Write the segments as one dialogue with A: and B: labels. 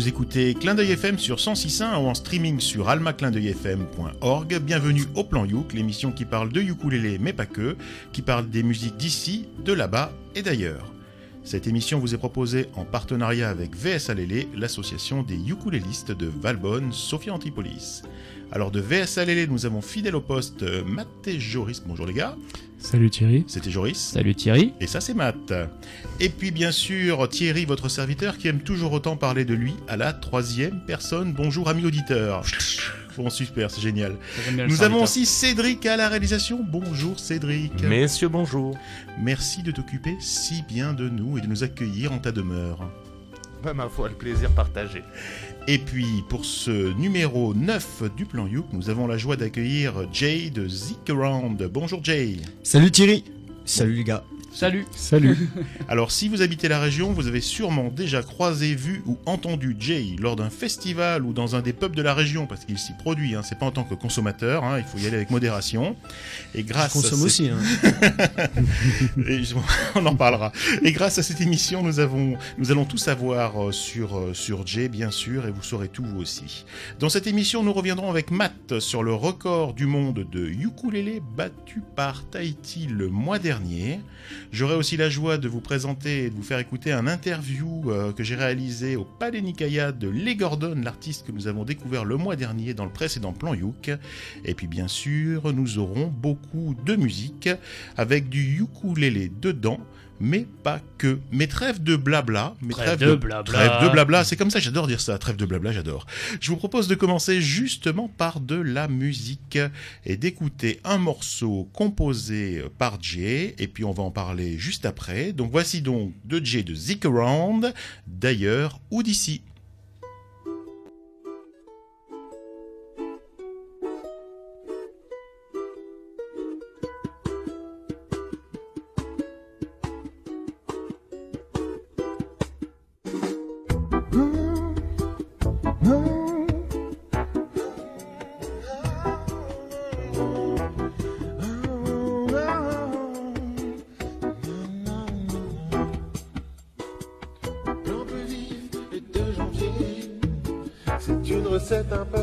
A: Vous écoutez Clin d'œil FM sur 106.1 ou en streaming sur almaclindeuilfm.org. Bienvenue au Plan Youk, l'émission qui parle de ukulélé mais pas que, qui parle des musiques d'ici, de là-bas et d'ailleurs. Cette émission vous est proposée en partenariat avec VS Alélé, l'association des ukulélistes de Valbonne, Sophia Antipolis. Alors de VS Alélé, nous avons fidèle au poste euh, Matt et Joris. Bonjour les gars.
B: Salut Thierry.
A: C'était Joris.
B: Salut Thierry.
A: Et ça c'est Matt. Et puis bien sûr Thierry, votre serviteur, qui aime toujours autant parler de lui à la troisième personne. Bonjour ami auditeur. Bon super, c'est génial. Nous avons aussi Cédric à la réalisation. Bonjour Cédric.
C: Messieurs, bonjour.
A: Merci de t'occuper si bien de nous et de nous accueillir en ta demeure.
C: Bah, ma foi, le plaisir partagé.
A: Et puis pour ce numéro 9 du plan Youk, nous avons la joie d'accueillir Jay de Zik Around. Bonjour Jay.
D: Salut Thierry. Salut les gars.
B: Salut. Salut.
A: Alors si vous habitez la région, vous avez sûrement déjà croisé, vu ou entendu Jay lors d'un festival ou dans un des pubs de la région, parce qu'il s'y produit, hein, c'est pas en tant que consommateur, hein, il faut y aller avec modération.
D: Et grâce Je consomme aussi. Hein.
A: Et on en parlera. Et grâce à cette émission, nous, avons, nous allons tout savoir euh, sur, euh, sur Jay, bien sûr, et vous saurez tout vous aussi. Dans cette émission, nous reviendrons avec Matt sur le record du monde de ukulélé battu par Tahiti le mois dernier. J'aurai aussi la joie de vous présenter et de vous faire écouter un interview euh, que j'ai réalisé au Palais Nikaya de Lee Gordon, l'artiste que nous avons découvert le mois dernier dans le précédent plan Youk. Et puis bien sûr, nous aurons beaucoup de musique avec du ukulélé dedans mais pas que. Mais trêve de blabla. Mais
B: trêve, de, blabla. Trêve
A: de blabla, c'est comme ça, j'adore dire ça. Trêve de blabla, j'adore. Je vous propose de commencer justement par de la musique et d'écouter un morceau composé par Jay, et puis on va en parler juste après. Donc voici donc de Jay de Zik Around, d'ailleurs ou d'ici. set up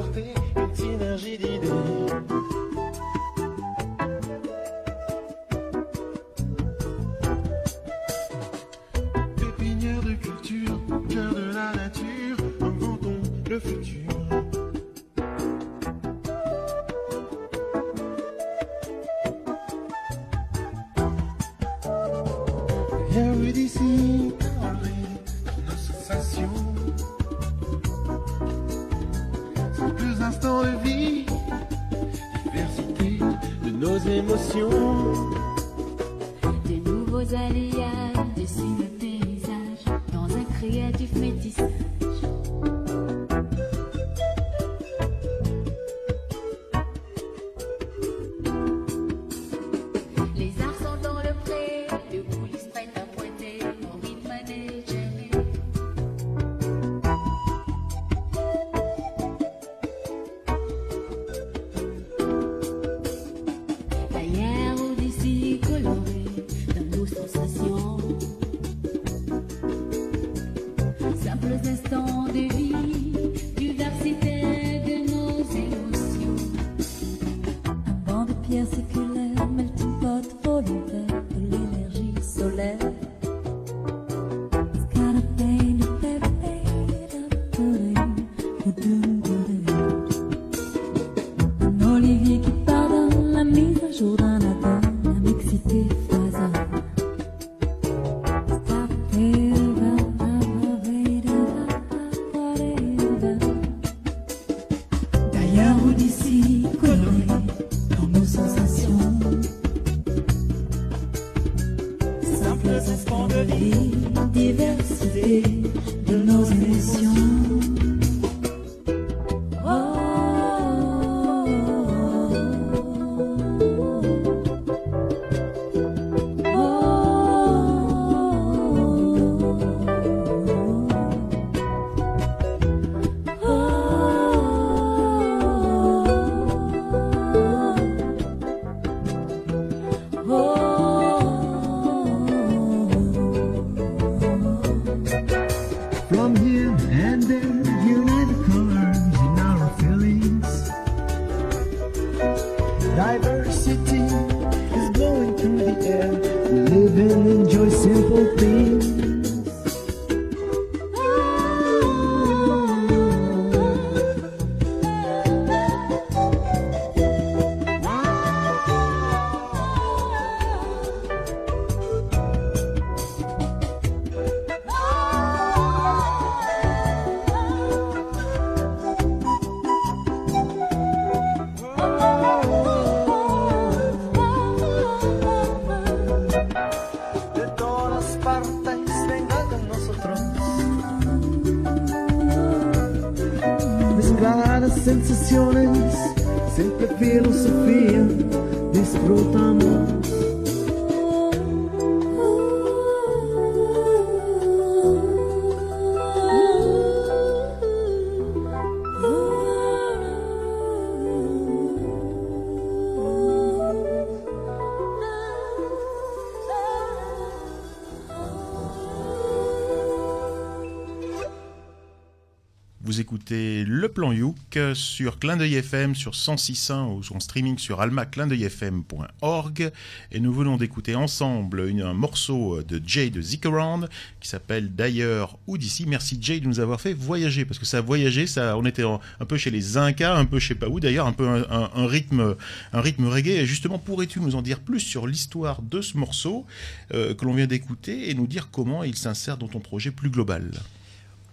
A: sur Clin d'œil FM sur 106.1 ou en streaming sur almaclindeuilfm.org et nous venons d'écouter ensemble un morceau de Jay de Zikaround qui s'appelle d'ailleurs ou d'ici. Merci Jay de nous avoir fait voyager parce que ça a voyagé, ça, on était un peu chez les Incas, un peu sais pas où d'ailleurs, un peu un, rythme, un rythme reggae. Et justement, pourrais-tu nous en dire plus sur l'histoire de ce morceau euh, que l'on vient d'écouter et nous dire comment il s'insère dans ton projet plus global?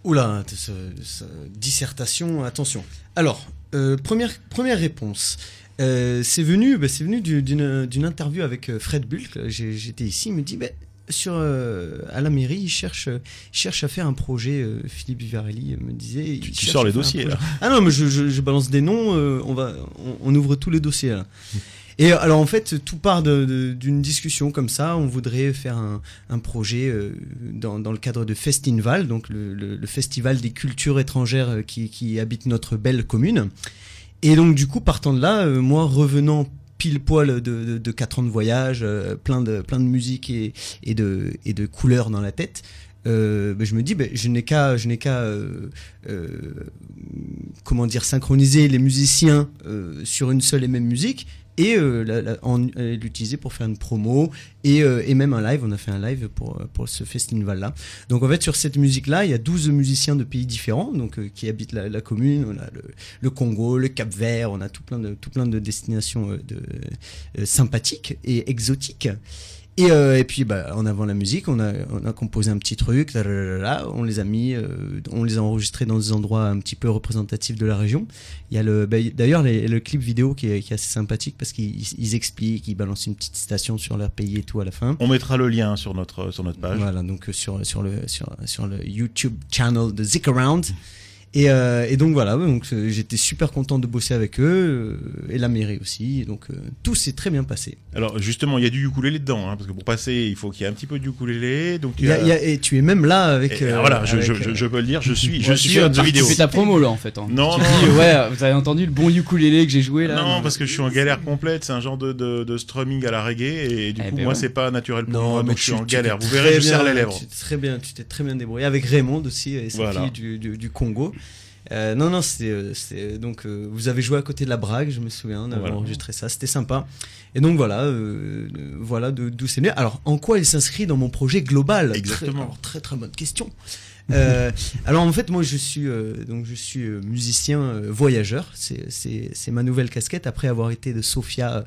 D: Oula, dissertation, attention. Alors, euh, première, première réponse. Euh, c'est venu, bah, venu d'une interview avec euh, Fred Bulk. J'étais ici, il me dit, bah, sur, à la mairie, il cherche, cherche à faire un projet. Philippe Vivarelli me disait.
A: Tu, sors les dossiers là.
D: Ah non, mais je, balance des noms. on va, on, ouvre tous les dossiers là. Et euh, alors en fait, tout part d'une discussion comme ça. On voudrait faire un, projet euh, dans, le cadre de Festinval, donc le, festival des cultures étrangères euh, qui, habitent notre belle commune. Et donc du coup, partant de là, moi revenant pile poil de, de, 4 ans de voyage, plein, de, plein de musique et, et, de, et de couleurs dans la tête, ben, je me dis, ben, je n'ai qu'à, je n'ai qu'à, comment dire, synchroniser les musiciens sur une seule et même musique et euh, l'utiliser pour faire une promo et, euh, et, même un live. On a fait un live pour, pour ce festival-là. Donc en fait, sur cette musique-là, il y a 12 musiciens de pays différents donc, euh, qui habitent la, commune. On a le, le, Congo, le Cap Vert, on a tout plein de, tout plein de destinations de, sympathiques et exotiques. Et, euh, et, puis, bah, en avant la musique, on a, on a composé un petit truc, là, on les a mis, euh, on les a enregistrés dans des endroits un petit peu représentatifs de la région. Il y a le, bah, d'ailleurs, le clip vidéo qui est, qui est, assez sympathique parce qu'ils expliquent, ils balancent une petite station sur leur pays et tout à la fin.
A: On mettra le lien sur notre, sur notre page.
D: Voilà, donc sur, sur, le, sur, sur le YouTube channel de Zik Around. Euh, et, donc voilà, donc euh, j'étais super content de bosser avec eux euh, et la mairie aussi. donc tout s'est très bien passé.
A: Alors justement, il y a du ukulélé dedans, hein, parce que pour passer, il faut qu'il y ait un petit peu de ukulélé. Donc
D: et tu es même là avec.
A: voilà, je, je, peux le dire, je suis, je suis un vidéo.
B: Tu fais ta promo là en fait. Hein.
A: Non, non.
B: ouais, vous avez entendu le bon ukulélé que j'ai joué là.
A: Non, parce que je suis en galère complète. C'est un genre de, de, strumming à la reggae et du eh coup ben moi c'est pas naturel pour moi, donc je suis en galère. Vous verrez, je serre les lèvres.
D: Très bien, tu t'es très bien débrouillé avec Raymond aussi, et sa fille du, du, du Congo. Euh, non, non, c'était euh, donc euh, vous avez joué à côté de la Brague, je me souviens, on avait enregistré ça, c'était sympa. Et donc voilà, voilà d'où c'est né. Alors, en quoi il s'inscrit dans mon projet global?
A: Exactement.
D: Très, très, très bonne question. alors en fait moi je suis donc je suis musicien voyageur c'est ma nouvelle casquette après avoir été de Sofia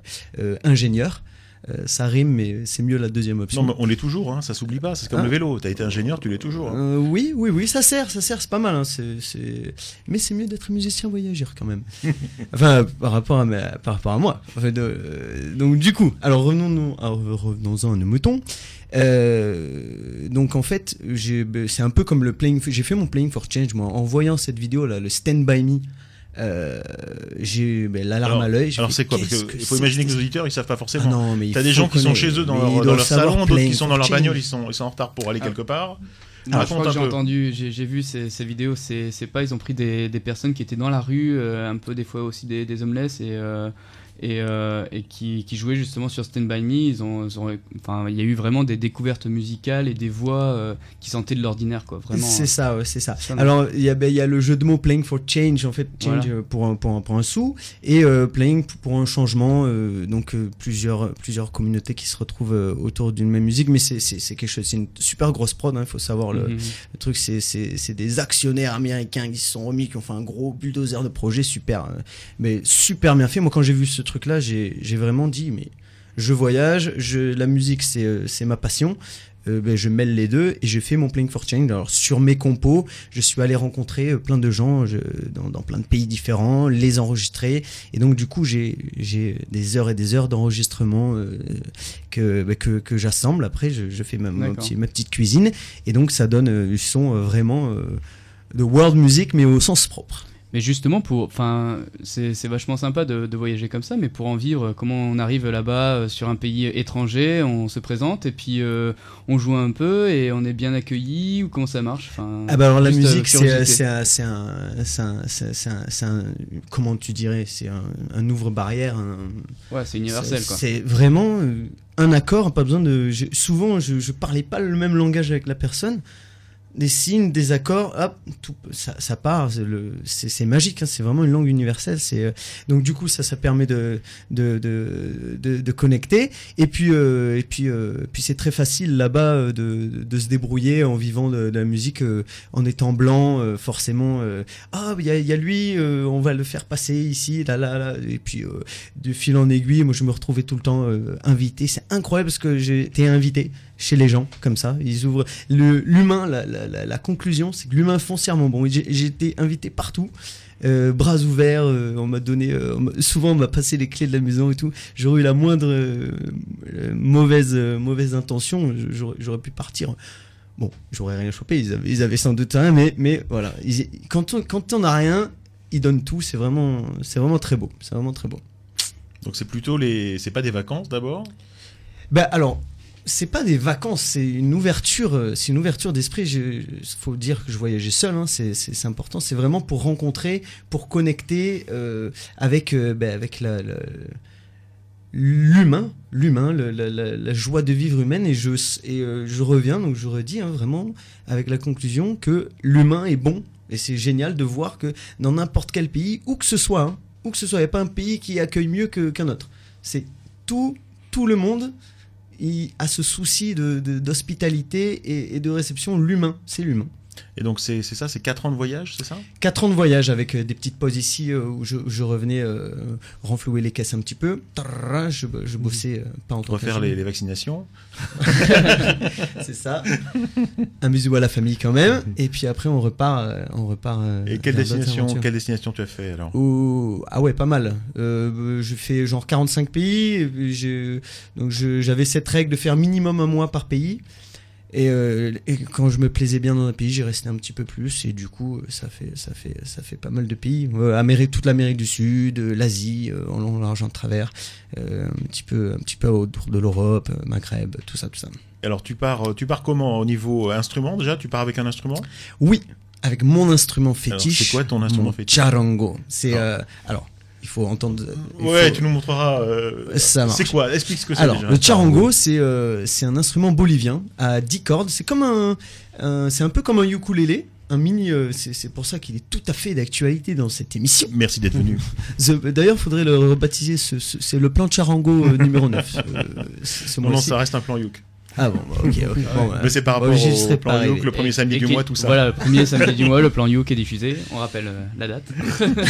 D: ingénieur euh, ça rime, mais c'est mieux la deuxième option.
A: Non, mais on l'est toujours, hein, ça s'oublie pas. C'est comme le ah. vélo. Tu as été ingénieur, tu l'es toujours. Hein.
D: Euh, oui, oui, oui, ça sert, ça sert, c'est pas mal. Hein, Mais c'est mieux d'être musicien voyageur quand même. enfin, par rapport à, par rapport à moi. Euh, donc, du coup, alors revenons-en revenons à nos moutons. donc en fait, c'est un peu comme le playing. J'ai fait mon playing for change moi en voyant cette vidéo là, le Stand by Me euh, j'ai eu ben, l'alarme à l'œil.
A: Alors c'est quoi Parce qu'il faut imaginer que les auditeurs ils savent pas forcément. Ah non, mais T'as des gens qui sont chez eux dans leur, dans leur salon, d'autres qui sont dans leur bagnole, ils sont, ils sont en retard pour aller ah. quelque part.
B: Non, je crois que j'ai entendu, j'ai vu ces, ces vidéos, c'est pas, ils ont pris des, des, personnes qui étaient dans la rue, euh, un peu des fois aussi des, des homeless, et, euh, et, euh, et qui, qui, jouaient justement sur Stand By Me. Ils ont, enfin, il y a eu vraiment des découvertes musicales et des voix euh, qui sentaient de l'ordinaire, quoi. Vraiment.
D: C'est ça, ouais, c'est ça. Alors, il y, a, ben, il y a le jeu de mots Playing for Change, en fait, change pour, un, pour, un, pour, un, sou, et euh, Playing pour un changement. donc, plusieurs, plusieurs communautés qui se retrouvent autour d'une même musique, mais c'est quelque chose, c'est une super grosse prod, il hein, faut savoir. Le, mhm. le truc, c'est des actionnaires américains qui se sont remis, qui ont fait un gros bulldozer de projet, super, mais super bien fait. Moi, quand j'ai vu ce truc-là, j'ai vraiment dit, mais je voyage, je, la musique c'est euh, ma passion. Euh, ben, je mêle les deux et je fais mon Playing for Change. Alors sur mes compos, je suis allé rencontrer euh, plein de gens dans, plein de pays différents, les enregistrer et donc du coup j'ai des heures et des heures d'enregistrement que, ben, que, que j'assemble. Après je, fais ma, ma, petite cuisine et donc ça donne du son vraiment de world music mais au sens propre.
B: Mais justement, pour, enfin, c'est vachement sympa de, voyager comme ça, mais pour en vivre, comment on arrive là-bas euh, sur un pays étranger, on se présente et puis euh, on joue un peu et on est bien accueilli ou comment ça marche? Enfin,
D: Ah bah alors la musique, c'est un, un, comment tu dirais, c'est un, ouvre-barrière.
B: Ouais, c'est universel quoi.
D: C'est vraiment euh, un accord, pas besoin de. souvent, je, je parlais pas le même langage avec la personne des signes, des accords, hop, tout, ça, part. C'est magique, hein, c'est vraiment une langue universelle. Euh, donc du coup ça, permet de connecter. Et puis euh, euh, puis c'est très facile là-bas de, se débrouiller en vivant de, la musique, en étant blanc, forcément. ah, il y a, lui, on va le faire passer ici, là, là, là. Et puis de fil en aiguille, moi je me retrouvais tout le temps invité. C'est incroyable parce que j'ai été invité chez les gens comme ça. Ils ouvrent l'humain. La, la, la, conclusion, c'est que l'humain foncièrement bon. J'ai été invité partout. Euh, bras ouverts, euh, on m'a donné, euh, souvent on m'a passé les clés de la maison et tout. J'aurais eu la moindre mauvaise mauvaise intention, j'aurais pu partir. Bon, j'aurais rien chopé, ils avaient, ils avaient sans doute rien, mais mais voilà, quand on quand on a rien, ils donnent tout. C'est vraiment c'est vraiment très beau, c'est vraiment très beau.
A: Donc c'est plutôt les, c'est pas des vacances d'abord?
D: Ben alors c'est pas des vacances, c'est une ouverture, euh, c'est une ouverture d'esprit. Il faut dire que je voyageais seul, hein, c'est important. C'est vraiment pour rencontrer, pour connecter euh, avec euh, ben, avec l'humain, l'humain, la, joie de vivre humaine. Et je reviens donc je redis hein, vraiment avec la conclusion que l'humain est bon. Et c'est génial de voir que dans n'importe quel pays, où que ce soit, hein, que ce soit, il n'y a pas un pays qui accueille mieux qu'un autre. C'est tout, tout le monde il a ce souci d'hospitalité de, et, et, de réception, l'humain, c'est l'humain.
A: Et donc c'est ça, c'est 4 ans de voyage, c'est ça?
D: 4 ans de voyage avec euh, des petites pauses ici euh, où je, je revenais euh, renflouer les caisses un petit peu. Je, je bossais pas entre
A: Refaire les, les, vaccinations.
D: c'est ça. Un bisou à la famille quand même. Et puis après on repart. On repart
A: Et quelle destination, quelle destination tu as fait alors?
D: Ah ouais, pas mal. je fais genre 45 pays. Donc j'avais cette règle de faire minimum un mois par pays. Euh, et, quand je me plaisais bien dans un pays, j'y restais un petit peu plus. Et du coup, ça fait, ça fait, ça fait pas mal de pays. Amérique, toute l'Amérique du Sud, euh, l'Asie, euh, en long, large, en travers, un petit peu, un petit peu autour de l'Europe, Maghreb, tout ça, tout ça.
A: Alors, tu pars, tu pars comment au niveau instrument déjà? Tu pars avec un instrument?
D: Oui, avec mon instrument fétiche.
A: C'est quoi ton instrument fétiche?
D: Charango. C'est alors il faut entendre.
A: ouais, tu nous montreras. Euh, c'est quoi Explique ce que c'est.
D: Alors, le charango, c'est euh, c'est un instrument bolivien à 10 cordes. C'est comme un, c'est un peu comme un ukulélé. Un mini, euh, c'est pour ça qu'il est tout à fait d'actualité dans cette émission.
A: Merci d'être venu.
D: D'ailleurs, il faudrait le rebaptiser. C'est le plan charango numéro 9.
A: non, ça reste un plan yuk.
D: Ah bon, bah, ok, ok. Bon,
A: Mais c'est par rapport au plan Youk, le premier samedi du mois, tout ça.
B: Voilà, le premier samedi du mois, le plan Youk est diffusé. On rappelle euh, la date.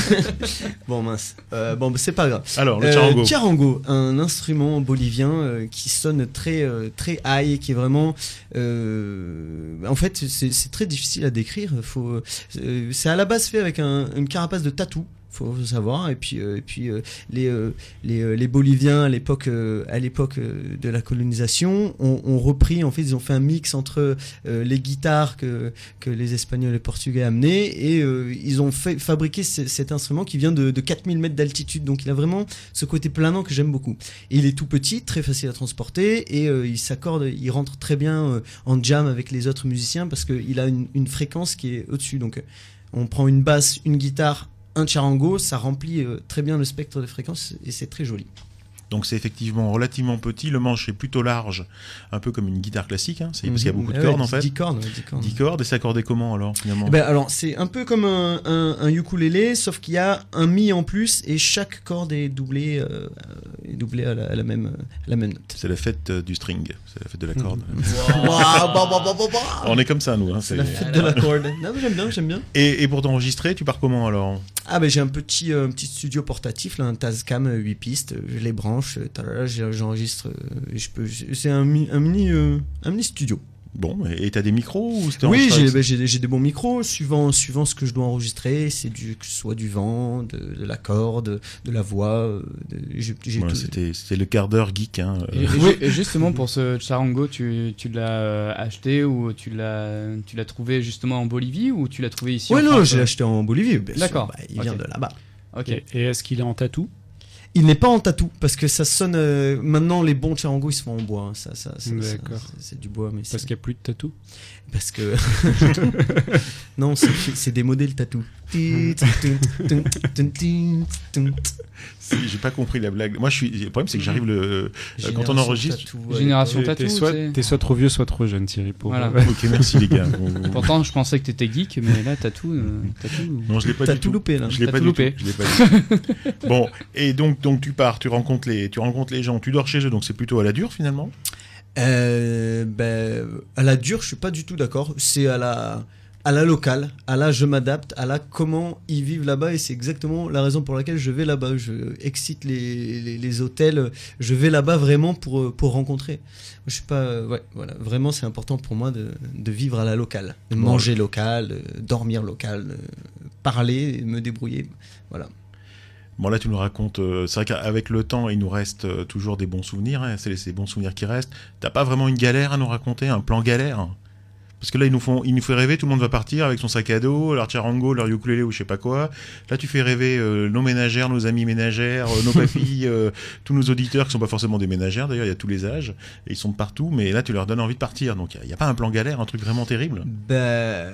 D: bon, mince. Euh, bon, bah, c'est pas grave.
A: Alors, le charango.
D: Euh, charango, un instrument bolivien euh, qui sonne très, euh, très high, qui est vraiment. en fait, c'est très difficile à décrire. Faut, c'est à la base fait avec un, une carapace de tatou faut savoir. Et puis, euh, et puis euh, les, euh, les, les, Boliviens à l'époque, à de la colonisation ont, repris. En fait, ils ont fait un mix entre les guitares que, que les Espagnols et les Portugais amenaient et ils ont fait, fabriqué cet instrument qui vient de, de 4000 mètres d'altitude. Donc, il a vraiment ce côté planant que j'aime beaucoup. Et il est tout petit, très facile à transporter et il s'accorde, il rentre très bien en jam avec les autres musiciens parce qu'il a une fréquence qui est au-dessus. Donc, on prend une basse, une guitare, un charango, ça remplit euh, très bien le spectre de fréquences et c'est très joli.
A: Donc c'est effectivement relativement petit, le manche est plutôt large, un peu comme une guitare classique, hein, c'est parce qu'il y a beaucoup de
D: Ah
A: cordes
D: ouais,
A: en fait.
D: 10 cordes, ouais, 10 cordes.
A: 10 cordes et c'est accordé comment alors finalement?
D: Eh ben, alors, c'est un peu comme un, un, un ukulélé, sauf qu'il y a un mi en plus et chaque corde est doublée, euh, est doublée à, la, à la même, à la même note.
A: C'est la fête euh, du string, c'est la fête de la corde.
D: Bah.
A: On est comme ça nous. Hein,
D: C'est
A: c'est-
D: la fête de la corde. Non, j'aime bien, j'aime bien.
A: et, et pour t'enregistrer, tu pars comment alors?
D: Ah, ben j'ai un petit, euh, petit studio portatif, là, un Tascam 8 pistes, je les branche, euh, j'ai- j'enregistre, euh, et je peux, c'est un, mi- un mini, euh, un mini studio.
A: Bon, et t'as des micros ou
D: Oui,
A: enregistré
D: j'ai j'ai- j'ai des bons micros, suivant, suivant ce que je dois enregistrer, c'est du, que ce soit du vent, de, de la corde, de la voix, j'ai j'ai
A: Voilà. C'était le quart d'heure geek. Hein.
B: Et, et ju- et justement pour ce charango, tu, tu l'as acheté ou tu l'as tu l'as trouvé justement en Bolivie ou tu l'as trouvé ici en
D: non,
B: France,
D: je l'ai
B: euh
D: acheté en Bolivie.
B: D'accord,
D: Bah, il vient de là-bas.
B: Ok.
E: Et, et est-ce qu'il est en tatou?
D: Il n'est pas en tatou parce que ça sonne. euh, maintenant, les bons charangos ils se font en bois. hein. Ça, ça, ça-
E: D'accord.
D: ça- c'est du bois, mais
E: Parce qu'il n'y a plus de tatou?
D: Parce que non, c'est des modèles tatou.
A: Si, J'ai pas compris la blague. Moi, je suis. Le problème, c'est que j'arrive le. euh, quand on enregistre-
D: tatou, ouais.
B: Génération tatou.
E: T'es soit, trop vieux, soit trop jeune, Thierry. Pour,
B: Voilà.
E: euh,
A: Ok, merci les gars.
B: Pourtant, je pensais que t'étais geek, mais là, tatou, euh, tatou.
A: Non, je l'ai pas
D: T'as
A: du
D: tout
A: tout.
D: loupé là.
A: Je l'ai pas
B: tout
A: du
B: loupé.
A: tout. Je l'ai pas du tout. bon, et donc, donc tu pars, tu rencontres les, tu rencontres les gens, tu dors chez eux, donc c'est plutôt à la dure finalement?
D: Euh, ben, à la dure, je suis pas du tout d'accord. C'est à la, à la locale, à la je m'adapte, à la comment ils vivent là-bas et c'est exactement la raison pour laquelle je vais là-bas. Je excite les, les, les hôtels. Je vais là-bas vraiment pour, pour rencontrer. Je suis pas, euh, ouais, voilà, vraiment c'est important pour moi de, de vivre à la locale, de manger local, de dormir local, de parler, me débrouiller. Voilà.
A: Bon là, tu nous racontes. euh, c'est vrai qu'avec le temps, il nous reste euh, toujours des bons souvenirs. hein, c'est ces bons souvenirs qui restent. T'as pas vraiment une galère à nous raconter, un plan galère? Parce que là, ils nous font, ils nous font rêver. Tout le monde va partir avec son sac à dos, leur charango, leur ukulélé ou je sais pas quoi. Là, tu fais rêver euh, nos ménagères, nos amis ménagères, euh, nos papilles, euh, tous nos auditeurs qui sont pas forcément des ménagères. D'ailleurs, il y a tous les âges et ils sont de partout. Mais là, tu leur donnes envie de partir. Donc, il y, a pas un plan galère, un truc vraiment terrible?
D: Ben, euh,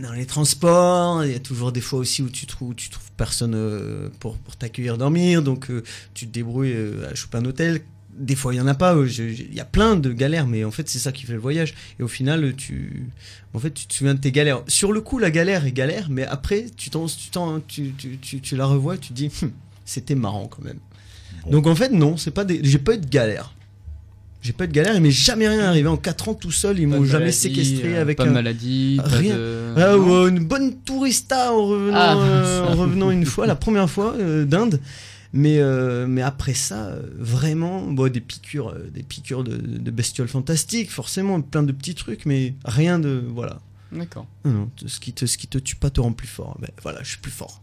D: dans les transports, il y a toujours des fois aussi où tu trouves, tu trouves personne pour, pour t'accueillir dormir, donc tu te débrouilles à choper un hôtel. Des fois, il y en a pas. euh, Il y a plein de galères, mais en fait, c'est ça qui fait le voyage. Et au final, tu, en fait, tu te souviens de tes galères. Sur le coup, la galère est galère, mais après, tu t'en, tu, t'en- tu, tu, tu, tu la revois, et tu te dis, Hum, c'était marrant quand même.
A: Bon.
D: Donc en fait, non, c'est pas des, j'ai pas eu de galère. J'ai pas eu de galère, il m'est jamais rien arrivé en 4 ans tout seul. Ils m'ont jamais
B: maladie,
D: séquestré
B: euh,
D: avec
B: pas
D: un.
B: de maladie, pas
D: Rien.
B: de-
D: Ah, ouais, une bonne tourista en revenant,
B: Ah.
D: euh, en revenant une fois, la première fois euh, d'Inde. Mais, euh, mais après ça, euh, vraiment, bon, des piqûres, euh, des piqûres de, de bestioles fantastiques, forcément, plein de petits trucs, mais rien de. Voilà.
B: D'accord.
D: Non, non, ce, qui te, ce qui te tue pas te rend plus fort. Ben, voilà, je suis plus fort.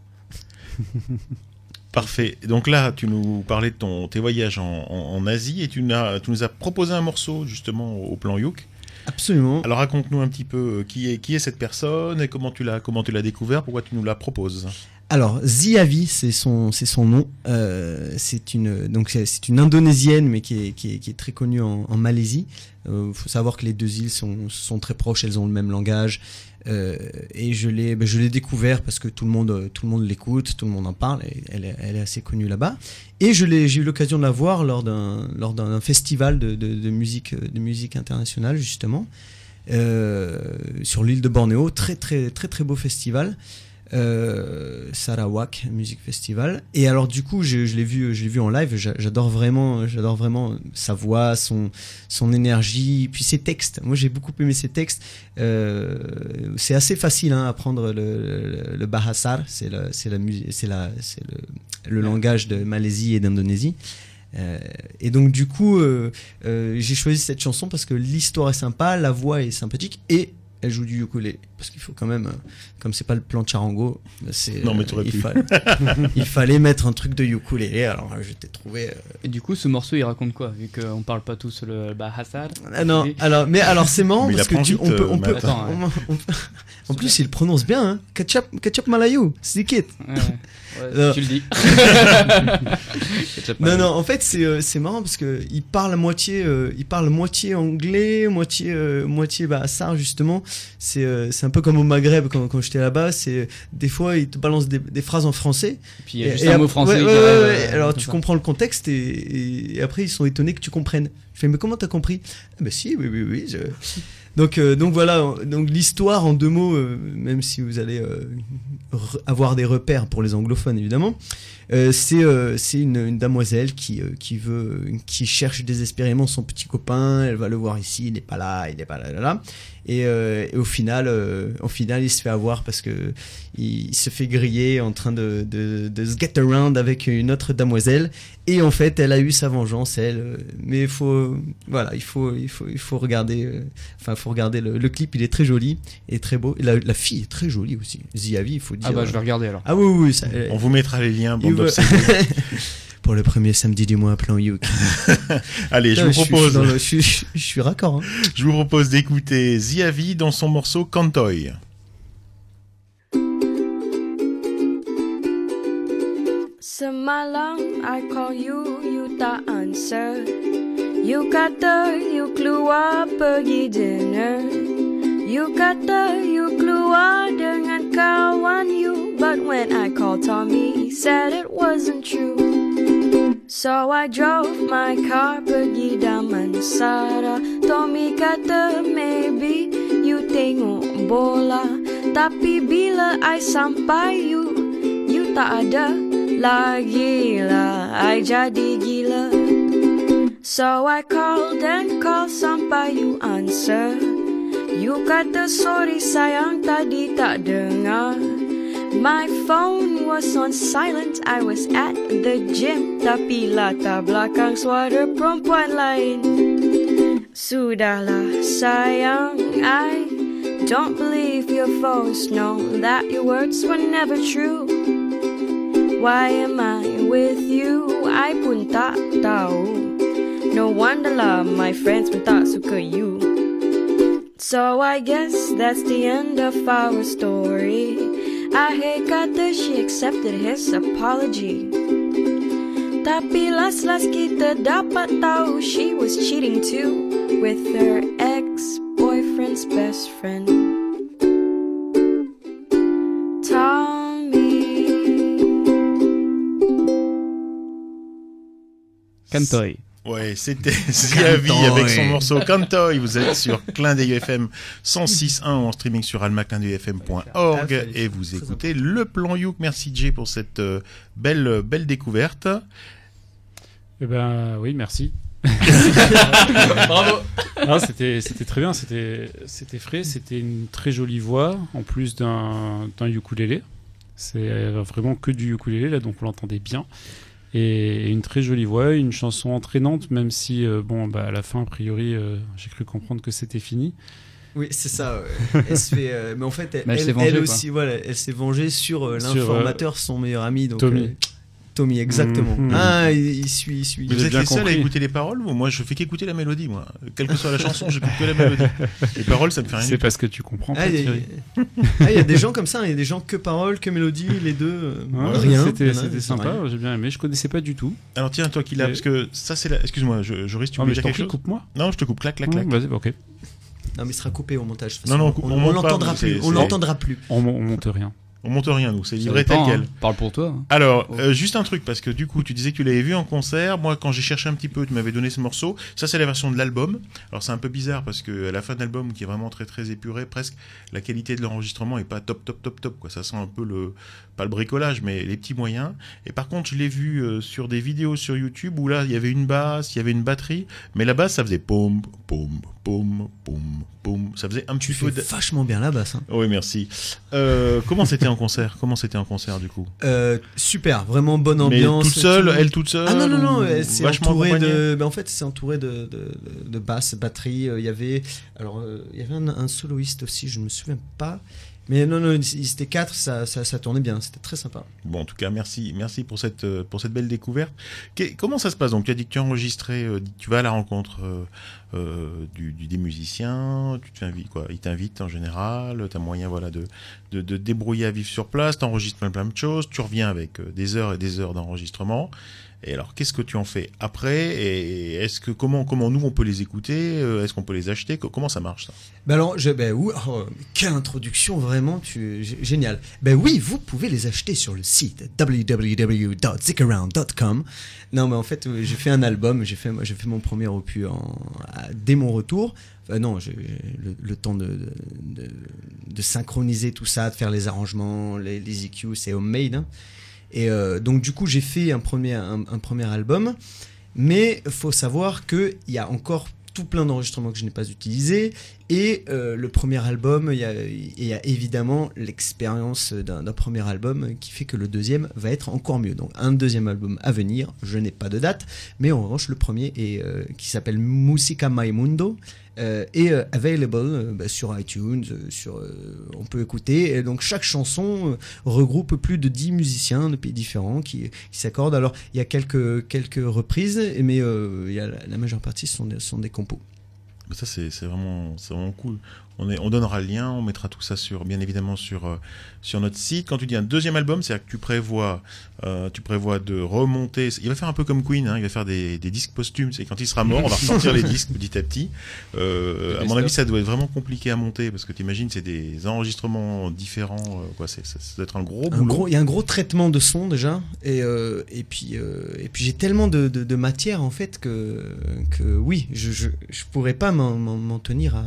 A: Parfait. Donc là, tu nous parlais de ton, tes voyages en, en- en Asie et tu, n'as- tu nous as proposé un morceau justement au plan Youk.
D: Absolument.
A: Alors raconte-nous un petit peu qui est, qui est cette personne et comment tu l'as comment tu l'as découvert, pourquoi tu nous la proposes?
D: Alors, Ziavi, c'est son, c'est son nom. Euh, c'est une, donc c'est- une indonésienne, mais qui est, qui est, qui est très connue en, Malaisie. Il faut savoir que les deux îles sont, sont très proches, elles ont le même langage. Euh, et je l'ai, ben, je l'ai découvert parce que tout le monde, euh, tout le monde l'écoute, tout le monde en parle. Et elle, est, elle est assez connue là-bas. Et je l'ai, j'ai eu l'occasion de la voir lors d'un, lors d'un festival de, de, musique, euh, de musique internationale justement, euh, sur l'île de Bornéo. Très très très très beau festival euh, Sarawak Music Festival. Et alors du coup, je, l'ai vu, je l'ai vu en live. j'a- J'adore vraiment, j'adore vraiment sa voix, son son énergie, puis ses textes. Moi, j'ai beaucoup aimé ses textes. Euh, c'est assez facile hein, à apprendre le, le, Bahasar. C'est c'est la c'est la, c'est le, le langage de Malaisie et d'Indonésie. Euh, et donc du coup, j'ai choisi cette chanson parce que l'histoire est sympa, la voix est sympathique et elle joue du ukulélé parce qu'il faut quand même, euh, comme c'est pas le plan de charango, c'est
A: Non, mais
D: euh,
A: t'aurais
D: il,
A: pu.
D: fallait, il fallait mettre un truc de ukulélé. Alors euh, je t'ai trouvé. euh,
B: Et du coup, ce morceau, il raconte quoi Vu qu'on parle pas tous le Bahasar.
D: Ah non, alors mais alors c'est marrant
A: Mais
D: parce que tu, on peut, on peut,
A: Matt.
B: Attends,
D: on- on- en plus il prononce bien, hein. Ketchup, ketchup malayu.
B: Ouais, ouais, tu le dis.
D: Non, non, en fait, c'est euh, c'est marrant parce que il parle à moitié, euh, il parle moitié anglais, moitié, euh, moitié Bahasar, justement. C'est euh, c'est c'est un peu comme au Maghreb quand, quand j'étais là-bas. C'est des fois ils te balancent des, des phrases en français.
B: Puis il y a juste
D: et
B: un mot français.
D: ouais,
B: qui
D: ouais,
B: arrive,
D: ouais,
B: euh.
D: Alors tu
B: ça.
D: comprends le contexte et, après ils sont étonnés que tu comprennes. Je fais mais comment t'as compris? Ah, Bah si, oui, oui, oui. je- Donc euh, donc voilà. Donc l'histoire en deux mots, euh, même si vous allez euh, avoir des repères pour les anglophones évidemment. c'est c'est une, une damoiselle qui qui veut qui cherche désespérément son petit copain. Elle va le voir ici, il n'est pas là, il n'est pas là, là, là. Et, euh, et au final, euh, au final, il se fait avoir parce que il se fait griller en train de, de, de se get around avec une autre damoiselle. Et en fait, elle a eu sa vengeance, elle. Mais il faut, voilà, il faut, il faut, il faut regarder. euh, Enfin, faut regarder le, le clip. Il est très joli et très beau. Et la, la fille est très jolie aussi. Ziavi, il faut dire.
B: Ah bah je vais regarder alors.
D: Ah oui, oui, oui, ça-
A: On vous mettra les liens, bande.
D: Pour le premier samedi du mois, plan Youk.
A: Allez, je vous propose,
D: Je, suis dans le- je suis- je- je suis raccord. hein.
A: je vous propose d'écouter Ziavi dans son morceau Cantoy.
F: Semalam I call you, you tak answer You kata you keluar pergi dinner You kata you keluar dengan kawan you. But when I called Tommy, he said it wasn't true. So I drove my car pergi Damansara Tommy kata maybe you tengok bola. Tapi bila I sampai you You tak ada lagi lah. I jadi gila. So I called and called sampai you answer You kata sorry sayang tadi tak dengar. My phone was on silent. I was at the gym. Tapi latar belakang suara perempuan lain. Sudahlah sayang I don't believe your phones know That your words were never true. Why am I with you? I pun tak tahu. No wonder lah my friends pun tak suka you So I guess that's the end of our story. Akhir kata she accepted his apology. Tapi last-last kita dapat tahu She was cheating too With her ex-boyfriend's best friend. Tommy.
B: Cantoy.
A: Ouais, c'était Ziavi avec son morceau Cantoy. Vous êtes sur Clin d'œil FM 106.1 en streaming sur almaclindeuilfm.org et vous écoutez le plan Youk. Merci Jay pour cette euh, belle belle découverte.
E: Eh ben oui, merci.
B: Bravo.
E: Ah, c'était c'était très bien, c'était c'était frais, c'était une très jolie voix en plus d'un d'un ukulélé. C'est euh, vraiment que du ukulélé là, donc on l'entendait bien. Et une très jolie voix, une chanson entraînante, même si euh, bon, bah, à la fin a priori, euh, j'ai cru comprendre que c'était fini.
D: Oui, c'est ça. ouais. Elle se fait, euh, mais en fait, elle,
B: Mais elle
D: elle-
B: s'est vengée,
D: elle
B: quoi.
D: aussi, voilà, elle s'est vengée sur euh,
E: Sur,
D: l'informateur, son meilleur ami. Donc,
E: Tommy.
D: Tommy, exactement.
E: Mhm.
D: Ah, il, il suit, il suit.
A: Vous êtes les seuls à écouter les paroles ou Moi, je fais qu'écouter la mélodie, moi. Quelle que soit la chanson, j'écoute que la mélodie. Les paroles, ça me fait rien.
E: C'est parce que tu comprends
D: Ah, il y a-
E: Thierry.
D: ah, il y a des gens comme ça, il y a des gens que paroles, que mélodie, les deux, euh,
E: Ouais,
D: rien.
E: C'était sympa, j'ai bien aimé. Je connaissais pas du tout.
A: Alors tiens, toi qui l'as, parce que ça c'est la. Excuse-moi, je, je risque tu
E: Ah,
A: voulais
E: mais je
A: dire quelque chose
E: coupe-moi.
A: Non, je te coupe, clac, clac, clac.
E: Vas-y, ok.
D: Non, mais il sera coupé au montage.
A: Non, non, on
D: on,
A: on
D: l'entendra plus. On l'entendra plus.
E: On, on monte rien.
A: On monte rien, nous, c'est livré tel quel.
B: hein. Parle pour toi. hein.
A: Alors,
B: Oh.
A: euh, juste un truc, parce que du coup, tu disais que tu l'avais vu en concert. Moi, quand j'ai cherché un petit peu, tu m'avais donné ce morceau. Ça, c'est la version de l'album. Alors, c'est un peu bizarre parce que à la fin de l'album, qui est vraiment très très épuré, presque, la qualité de l'enregistrement est pas top top top top. Quoi. Ça sent un peu le, pas le bricolage, mais les petits moyens. Et par contre, je l'ai vu euh, sur des vidéos sur YouTube où là, il y avait une basse, il y avait une batterie, mais la basse, ça faisait pom pom pom pom pom. Ça faisait un petit
D: Tu fais
A: peu. de-
D: vachement bien la basse. hein.
A: Oui, merci. Euh, comment c'était en concert? Comment c'était en concert du coup?
D: Euh, super, vraiment bonne
A: Mais
D: ambiance.
A: toute seule, elle toute seule
D: Ah non, non, non, elle s'est
A: vachement
D: entourée de. ben, en fait, c'est entouré de, de, de basses, batterie. euh, Il y avait. Alors, il y avait un, un soloiste aussi, je ne me souviens pas. Mais non, non, ils étaient quatre, ça, ça, tournait bien, c'était très sympa.
A: Bon, en tout cas, merci, merci pour cette euh, pour cette belle découverte. Qu'est- comment ça se passe Donc, tu as dit que tu as euh, tu vas à la rencontre euh, du, des musiciens, tu t'invites quoi Ils t'invitent en général, tu as moyen voilà de, de débrouiller à vivre sur place, tu enregistres plein plein de choses, tu reviens avec des heures et des heures d'enregistrement. Et alors, qu'est-ce que tu en fais après Et est-ce que comment comment nous on peut les écouter Euh, Est-ce qu'on peut les acheter Co- Comment ça marche ça?
D: Ben alors, ben, oh, quelle introduction vraiment, tu, génial. Ben oui, vous pouvez les acheter sur le site www.zickaround.com. Non, mais en fait, euh, j'ai fait un album, j'ai fait, j'ai fait mon premier opus dès mon retour. Enfin, non, j'ai le, le temps de, synchroniser tout ça, de faire les arrangements, les, EQ, c'est homemade. hein. Et euh, donc, du coup, j'ai fait un premier, un, premier album. Mais faut savoir qu'il y a encore tout plein d'enregistrements que je n'ai pas utilisés. Et euh, le premier album, il y a, évidemment l'expérience d'un premier album qui fait que le deuxième va être encore mieux. Donc un deuxième album à venir, je n'ai pas de date, mais en revanche le premier est, euh, qui s'appelle Musica My Mundo est euh, available euh, bah, sur iTunes, euh, sur, euh, on peut écouter. Donc chaque chanson euh, regroupe plus de 10 musiciens de pays différents qui, s'accordent. Alors il y a quelques, quelques reprises, mais euh, il y a la, majeure partie sont des, sont des compos.
A: Ça c'est vraiment vraiment cool. On, est, on donnera le lien, on mettra tout ça sur bien évidemment sur euh, sur notre site. Quand tu dis un deuxième album, c'est-à-dire que tu prévois euh, tu prévois de remonter. Il va faire un peu comme Queen, hein, il va faire des, des disques posthumes. C'est quand il sera mort, on va ressortir les disques petit à petit. Euh, à mon avis, ça doit être vraiment compliqué à monter parce que tu imagines c'est des enregistrements différents. euh, quoi, c'est ça, ça doit être un gros
D: Un
A: boulot.
D: gros- Il y a un gros traitement de son déjà, et, euh, et puis, euh, et puis j'ai tellement de, de, de matière en fait que, que oui, je, je, je pourrais pas m'en tenir à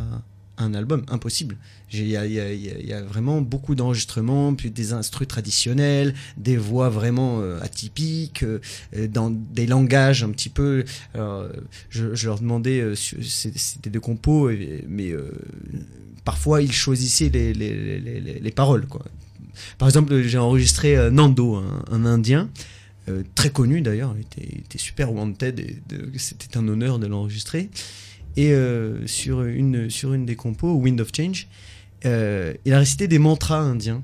D: un album, impossible. Il y a, vraiment beaucoup d'enregistrements, puis des instrus traditionnels, des voix vraiment euh, atypiques, euh, dans des langages un petit peu. Je, leur demandais, euh, c'était de compos, mais euh, parfois ils choisissaient les, les, les, les, les paroles. Quoi. Par exemple, j'ai enregistré Nando, un, Indien, très connu d'ailleurs, il il était super wanted, c'était un honneur de l'enregistrer. Et euh, sur, une, sur une des compos, Wind of Change, euh, il a récité des mantras indiens.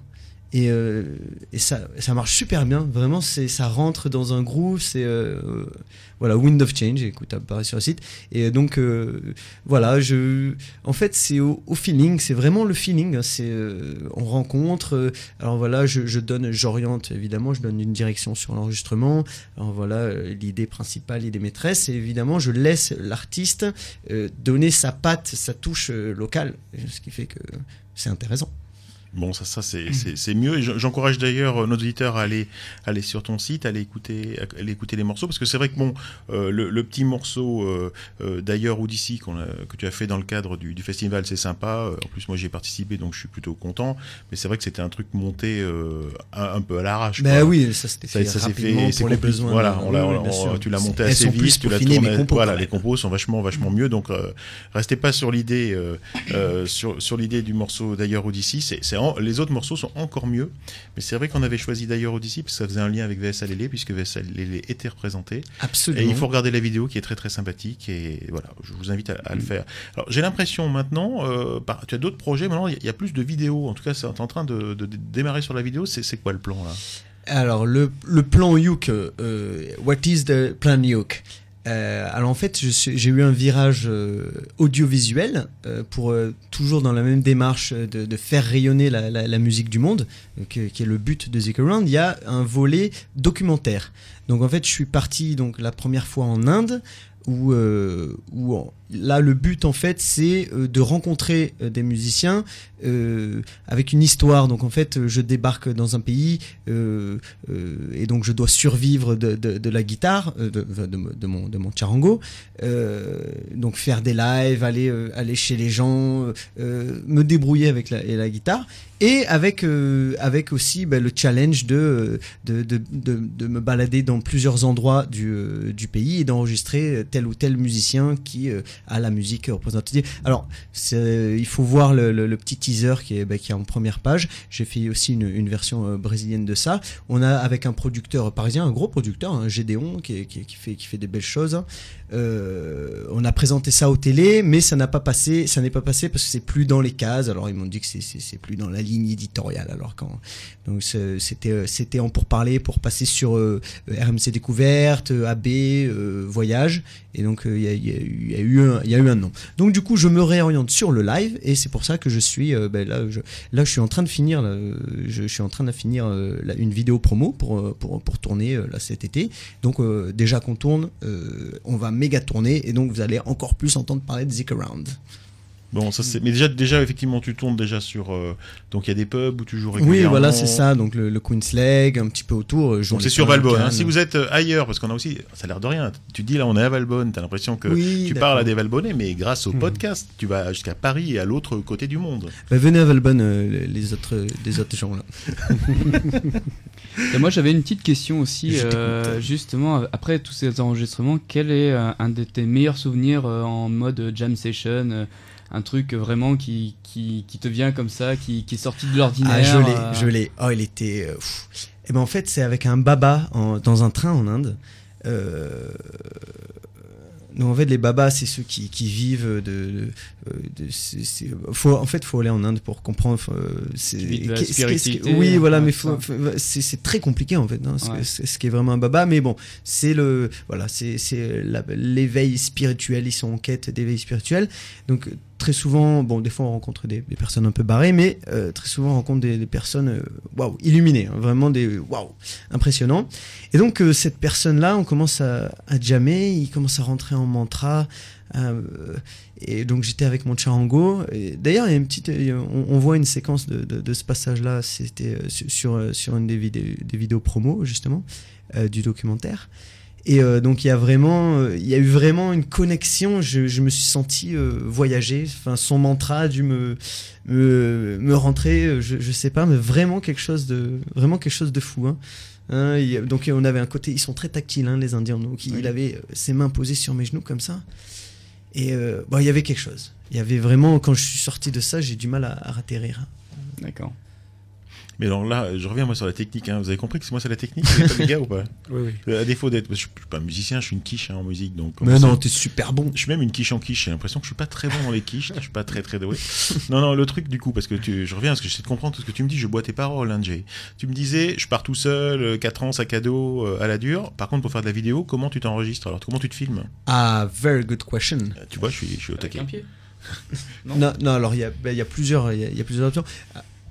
D: Et, euh, et ça, ça marche super bien, vraiment, ça rentre dans un groove, c'est euh, voilà, Wind of Change, écoute, apparaît sur le site. Et donc, euh, voilà, je, en fait, c'est au, feeling, c'est vraiment le feeling. hein, C'est, on rencontre. alors voilà, je, donne, j'oriente évidemment, je donne une direction sur l'enregistrement. Alors voilà, l'idée principale, l'idée maîtresse. Et évidemment, je laisse l'artiste donner sa patte, sa touche locale, ce qui fait que c'est intéressant.
A: Bon, ça, ça c'est- c'est c'est mieux. Et j'encourage d'ailleurs euh, nos auditeurs à aller, aller sur ton site, à aller écouter, à aller écouter les morceaux, parce que c'est vrai que bon, euh, le, le petit morceau euh, euh, d'ailleurs ou d'ici qu'on a- que tu as fait dans le cadre du, du festival, c'est sympa. Euh, En plus, moi, j'y ai participé, donc je suis plutôt content. Mais c'est vrai que c'était un truc monté euh, un, un peu à l'arrache.
D: Ben oui, ça s'était
A: Ça,
D: fait
A: ça s'est
D: rapidement
A: fait,
D: pour les besoins.
A: Voilà, on l'a-
D: oui,
A: on-
D: sûr.
A: tu l'as monté
D: Elles
A: assez vite, tu l'as tourné.
D: compos,
A: voilà, les compos sont vachement, vachement mieux. Donc, euh, restez pas sur l'idée, sur, sur l'idée du morceau d'ailleurs ou d'ici. C'est en- les autres morceaux sont encore mieux. Mais c'est vrai qu'on avait choisi d'ailleurs d'ici parce que ça faisait un lien avec VSA Lélé puisque VSA Lélé était représenté.
D: Absolument.
A: Et il faut regarder la vidéo qui est très très sympathique et voilà, je vous invite à, à le faire. Alors j'ai l'impression maintenant, euh, par- tu as d'autres projets maintenant, il y a- il y, a plus de vidéos. En tout cas, c'est en train de, de- de démarrer sur la vidéo. C'est, c'est quoi le plan là?
D: Alors, le, le plan Youk, euh, what is the plan Youk? Euh, alors en fait, j'ai eu un virage euh, audiovisuel euh, pour toujours dans la même démarche de, faire rayonner la, musique du monde, qui est le but de Zik Around. Il y a un volet documentaire. Donc en fait, je suis parti donc la première fois en Inde où, euh, là le but en fait c'est euh, de rencontrer euh, des musiciens avec une histoire. Donc en fait, je débarque dans un pays et donc je dois survivre de, la guitare, de, mon, charango. Donc faire des lives, aller, chez les gens, me débrouiller avec la, guitare. Et avec, aussi bah, le challenge de, me balader dans plusieurs endroits du, du pays et d'enregistrer tel ou tel musicien qui euh, a la musique représentative. Alors, c'est- il faut voir le, petit teaser qui est, bah, qui est en première page. J'ai fait aussi une, version euh, brésilienne de ça. On a avec un producteur parisien, un gros producteur, un Gédéon, qui, qui, fait, qui fait des belles choses. Euh, on a présenté ça au télé, mais ça n'a pas passé. Ça n'est pas passé parce que c'est plus dans les cases. Alors ils m'ont dit que c'est- plus dans la ligne éditoriale. Alors quand donc c'était euh, c'était en pour parler pour passer sur euh, RMC Découverte, euh, AB, euh, Voyage. Et donc il y, a, eu- un- nom. Donc du coup, je me réoriente sur le live et c'est pour ça que je suis euh, ben, là. Je, là, je suis en train de finir. euh, je, suis en train de euh, une vidéo promo pour pour, tourner cet été. Donc déjà qu'on tourne, on va méga tourner et donc vous allez encore plus entendre parler de Zik Around.
A: Bon, ça c'est. Mais déjà, déjà, effectivement, tu tournes déjà sur. euh, Donc il y a des pubs où tu joues
D: Oui,
A: régulièrement.
D: voilà, c'est ça. Donc le, le Queen's Leg, un petit peu autour. euh,
A: Donc c'est
D: les
A: sur Valbonne. hein. Si vous êtes euh, ailleurs, parce qu'on a aussi, ça a l'air de rien. Tu dis là, on est à Valbonne, t'as l'impression que
D: Oui,
A: tu parles à des Valbonnais, mais grâce au
E: Mhm.
A: podcast, tu vas jusqu'à Paris et à l'autre côté du monde.
D: Bah, venez à Valbonne, euh, les- les autres, des autres gens là.
B: Et moi j'avais une petite question aussi, euh, justement, après tous ces enregistrements, quel est un de tes meilleurs souvenirs euh, en mode jam session euh, Un truc vraiment qui, qui, qui te vient comme ça, qui, qui est sorti de l'ordinaire
D: Ah, je l'ai,
B: euh,
D: je l'ai. Oh, il était. euh, pff. Eh ben en fait, c'est avec un baba en- dans un train en Inde. Euh, donc en fait, les babas, c'est ceux qui, qui vivent de. de, de- c'est- c'est- faut, en fait, faut aller en Inde pour comprendre. euh, c'est- oui, voilà, mais c'est c'est très compliqué en fait. hein, ce,
B: Ouais.
D: qui est vraiment un baba, mais bon, c'est le. Voilà, c'est l'éveil spirituel. Ils sont en quête d'éveil spirituel. Donc très souvent, bon, des fois on rencontre des, personnes un peu barrées, mais euh, très souvent on rencontre des, personnes, euh, waouh, illuminées, hein, vraiment des waouh, impressionnants. Et donc euh, cette personne-là, on commence à, jammer, il commence à rentrer en mantra. et donc j'étais avec mon charango. D'ailleurs, il y a une petite, on, voit une séquence de, ce passage-là. C'était sur sur, une des vidéos, des vidéos promo justement du documentaire. Et euh, donc il y a vraiment, euh, il y a eu vraiment une connexion. Je, je me suis senti euh, voyager. Enfin, son mantra a dû me me, me rentrer. Je, je sais pas, mais vraiment quelque chose de vraiment quelque chose de fou. Hein. Hein, il donc on avait un côté, ils sont très tactiles hein, les Indiens. Donc il
B: Oui.
D: avait ses mains posées sur mes genoux comme ça. Et bon, il y avait quelque chose. Il y avait vraiment, quand je suis sorti de ça, j'ai du mal à, à ratterrir.
B: D'accord.
A: Mais alors là, je reviens moi sur la technique. hein. Vous avez compris que c'est moi c'est la technique, c'est pas les gars ou pas?
E: Oui, oui.
A: À défaut d'être, je suis pas musicien, je suis une quiche hein, en musique, donc.
D: Mais
A: on
D: non, t'es super bon.
A: Je suis même une quiche en quiche. J'ai l'impression que je suis pas très bon dans les quiches. Je suis pas très très doué. Non, non, le truc du coup, parce que tu, je reviens parce que j'essaie de comprendre tout ce que tu me dis. Je bois tes paroles, hein, Jay. Tu me disais, je pars tout seul, 4 ans, sac à dos, euh, à la dure. Par contre, pour faire de la vidéo, comment tu t'enregistres? Alors, comment tu te filmes?
D: Ah, very good question.
A: Euh, Tu vois, je suis, je suis au
B: Avec
A: taquet.
B: un pied? Non.
D: Non, non, alors il y a, ben, il y a plusieurs, il y a, il y a plusieurs options.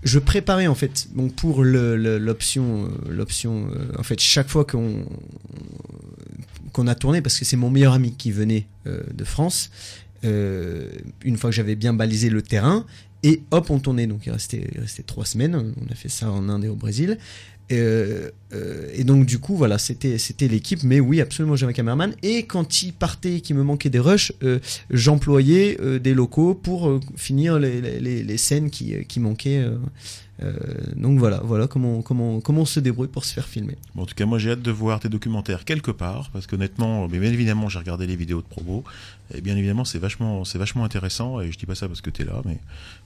D: Je préparais en fait, pour l'option, euh, l'option, euh, en fait, chaque fois qu'on a tourné, parce que c'est mon meilleur ami qui venait euh, de France, une fois que j'avais bien balisé le terrain, et hop, on tournait. Donc il restait, il restait trois semaines. On a fait ça en Inde et au Brésil. Euh, euh, et donc du coup voilà c'était c'était l'équipe. Mais oui absolument j'avais un caméraman et quand il partait qu'il me manquait des rushs euh, j'employais euh, des locaux pour finir les, les- scènes qui, qui manquaient donc voilà voilà comment comment comment on se débrouille pour se faire filmer.
A: Bon, en tout cas, moi, j'ai hâte de voir tes documentaires quelque part, parce qu'honnêtement, mais bien évidemment, j'ai regardé les vidéos de promo, et bien évidemment, c'est vachement, c'est vachement intéressant, et je dis pas ça parce que t'es là, mais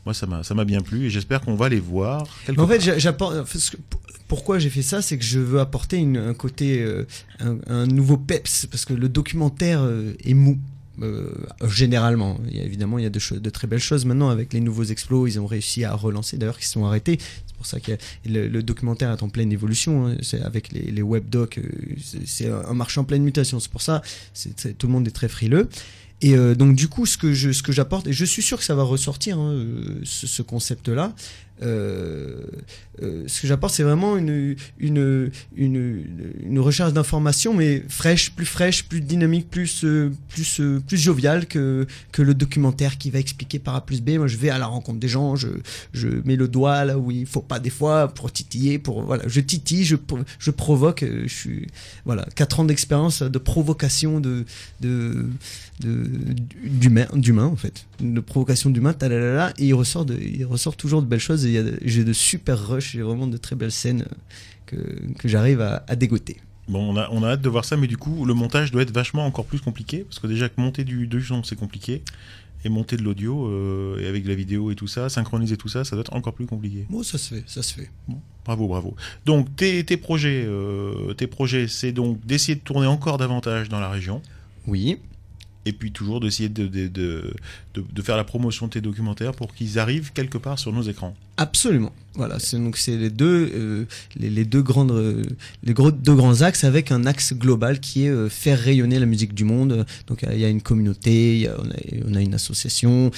A: moi, ça m'a, ça m'a bien plu, et j'espère qu'on va les voir quelque
D: en fait,
A: part.
D: j'a- Pourquoi j'ai fait ça, c'est que je veux apporter un côté, euh, un, nouveau peps, parce que le documentaire euh, est mou. euh, généralement, il y a, évidemment, il y a de, très belles choses maintenant avec les nouveaux explos. Ils ont réussi à relancer, d'ailleurs, se sont arrêtés. C'est pour ça que le, documentaire est en pleine évolution. hein. C'est avec les, les webdocs, c'est un marché en pleine mutation. C'est pour ça, c'est- tout le monde est très frileux. Et donc du coup, ce que j'apporte, et je suis sûr que ça va ressortir, hein, ce concept-là. Euh, euh, ce que j'apporte, c'est vraiment une, une, une, une recherche d'informations, mais fraîche, plus fraîche, plus dynamique, plus, euh, plus, plus joviale que, que le documentaire qui va expliquer par A plus B. Moi, je vais à la rencontre des gens, je, je mets le doigt là où il faut pas des fois pour titiller, pour voilà, je titille, je, je provoque. Je suis voilà, quatre ans d'expérience de provocation de, de, de d'humain, d'humain en fait, de provocation d'humain. talalala, Et il ressort de, il ressort toujours de belles choses. Et j'ai de super rushs, j'ai vraiment de très belles scènes euh, que, que j'arrive à, à dégoter.
A: Bon, on a, on a hâte de voir ça, mais du coup, le montage doit être vachement encore plus compliqué, parce que déjà que monter du, du son, c'est compliqué, et monter de l'audio, euh, et avec de la vidéo et tout ça, synchroniser tout ça, ça doit être encore plus compliqué.
D: Bon, ça se fait, ça se fait.
A: Bravo, bravo. Donc, tes, tes projets, euh, tes projets, c'est donc d'essayer de tourner encore davantage dans la région.
D: Oui.
A: Et puis toujours d'essayer de, de, de, faire la promotion de tes documentaires pour qu'ils arrivent quelque part sur nos écrans.
D: Absolument. Voilà, c'est donc c'est les deux euh, les, deux grandes euh, les gros, deux grands axes avec un axe global qui est euh, faire rayonner la musique du monde. Donc il y a une communauté, on, a, une association.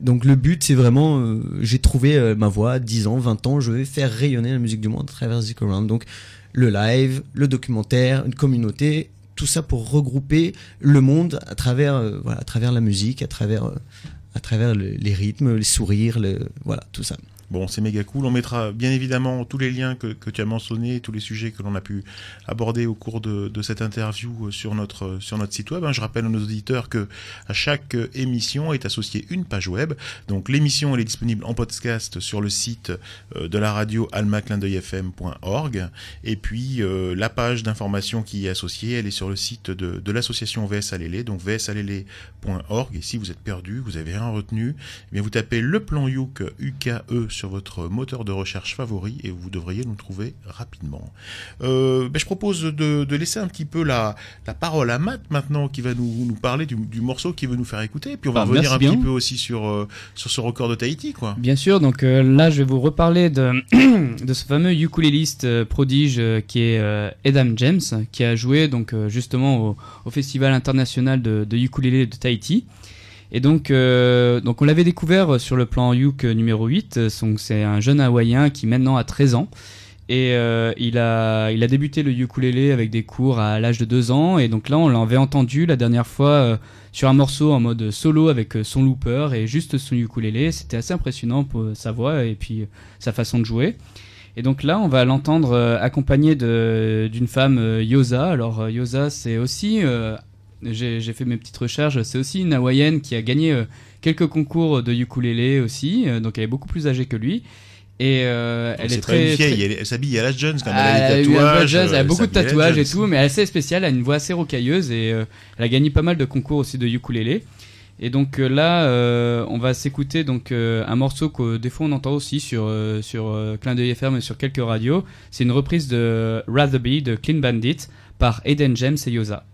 D: Donc le but c'est vraiment j'ai trouvé ma voie, 10 ans, 20 ans, je vais faire rayonner la musique du monde à travers Zik Around. Donc le live, le documentaire, une communauté, tout ça pour regrouper le monde à travers euh, voilà, à travers la musique, à travers euh, les rythmes, les sourires, le, voilà, tout ça.
A: Bon, c'est méga cool. On mettra bien évidemment tous les liens que, tu as mentionnés, tous les sujets que l'on a pu aborder au cours de, cette interview euh, sur notre, euh, sur notre site web. hein. Je rappelle à nos auditeurs que à chaque euh, émission est associée une page web. Donc l'émission elle est disponible en podcast sur le site de la radio almaclindeuilfm.org. Et puis la page d'information qui est associée, elle est sur le site de, de l'association VS donc vsalélé.org. Et si vous êtes perdu, vous avez rien retenu, eh bien vous tapez le plan Youk UKE sur votre moteur de recherche favori et vous devriez nous trouver rapidement. Euh, ben, je propose de, de laisser un petit peu la, la parole à Matt maintenant qui va nous, nous parler du, du morceau qu'il veut nous faire écouter. Et puis on va
B: Ah,
A: revenir un
B: bien.
A: petit peu aussi sur, euh, sur ce record de Tahiti. Quoi.
B: Bien sûr, donc euh, là je vais vous reparler de, de ce fameux ukuléliste prodige qui est Adam James, qui a joué donc justement au, au Festival international de, de ukulélé de Tahiti. Et donc, euh, donc on l'avait découvert sur le plan Yuk numéro 8, euh, donc c'est un jeune hawaïen qui maintenant a 13 ans. Et euh, il, a, il a débuté le ukulélé avec des cours à l'âge de 2 ans. Et donc là, on l'avait entendu la dernière fois euh, sur un morceau en mode solo avec euh, son looper et juste son ukulélé. C'était assez impressionnant pour sa voix et puis euh, sa façon de jouer. Et donc là, on va l'entendre euh, accompagné d'une femme, euh, Yosa. Alors euh, Yosa, c'est aussi, euh, j'ai fait mes petites recherches, c'est aussi une hawaïenne qui a gagné euh, quelques concours de ukulélé aussi. euh, donc elle est beaucoup plus âgée que lui. Et euh, elle est
A: pas
B: très,
A: une vieille,
B: très-
A: elle, est- elle s'habille à la Jones quand même.
B: ah,
A: elle a
B: elle
A: des tatouages.
B: elle a beaucoup de tatouages et tout, mais elle est assez spéciale, elle a une voix assez rocailleuse et euh, elle a gagné pas mal de concours aussi de ukulélé. Et donc là, euh, on va s'écouter donc euh, un morceau que des fois on entend aussi sur euh, sur euh, Clin d'œil FM et sur quelques radios. C'est une reprise de Rather Be de Clean Bandit par Aiden James et Yosa.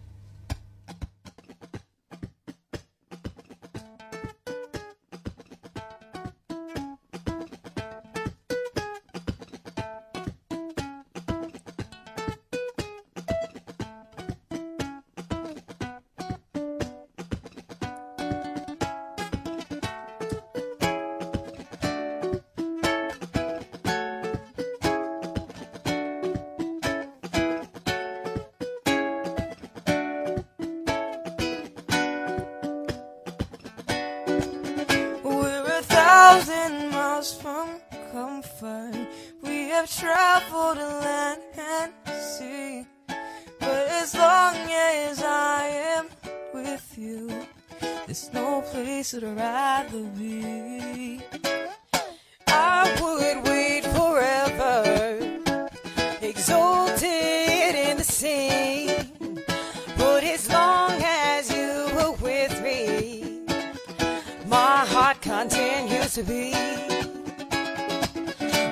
G: To beat.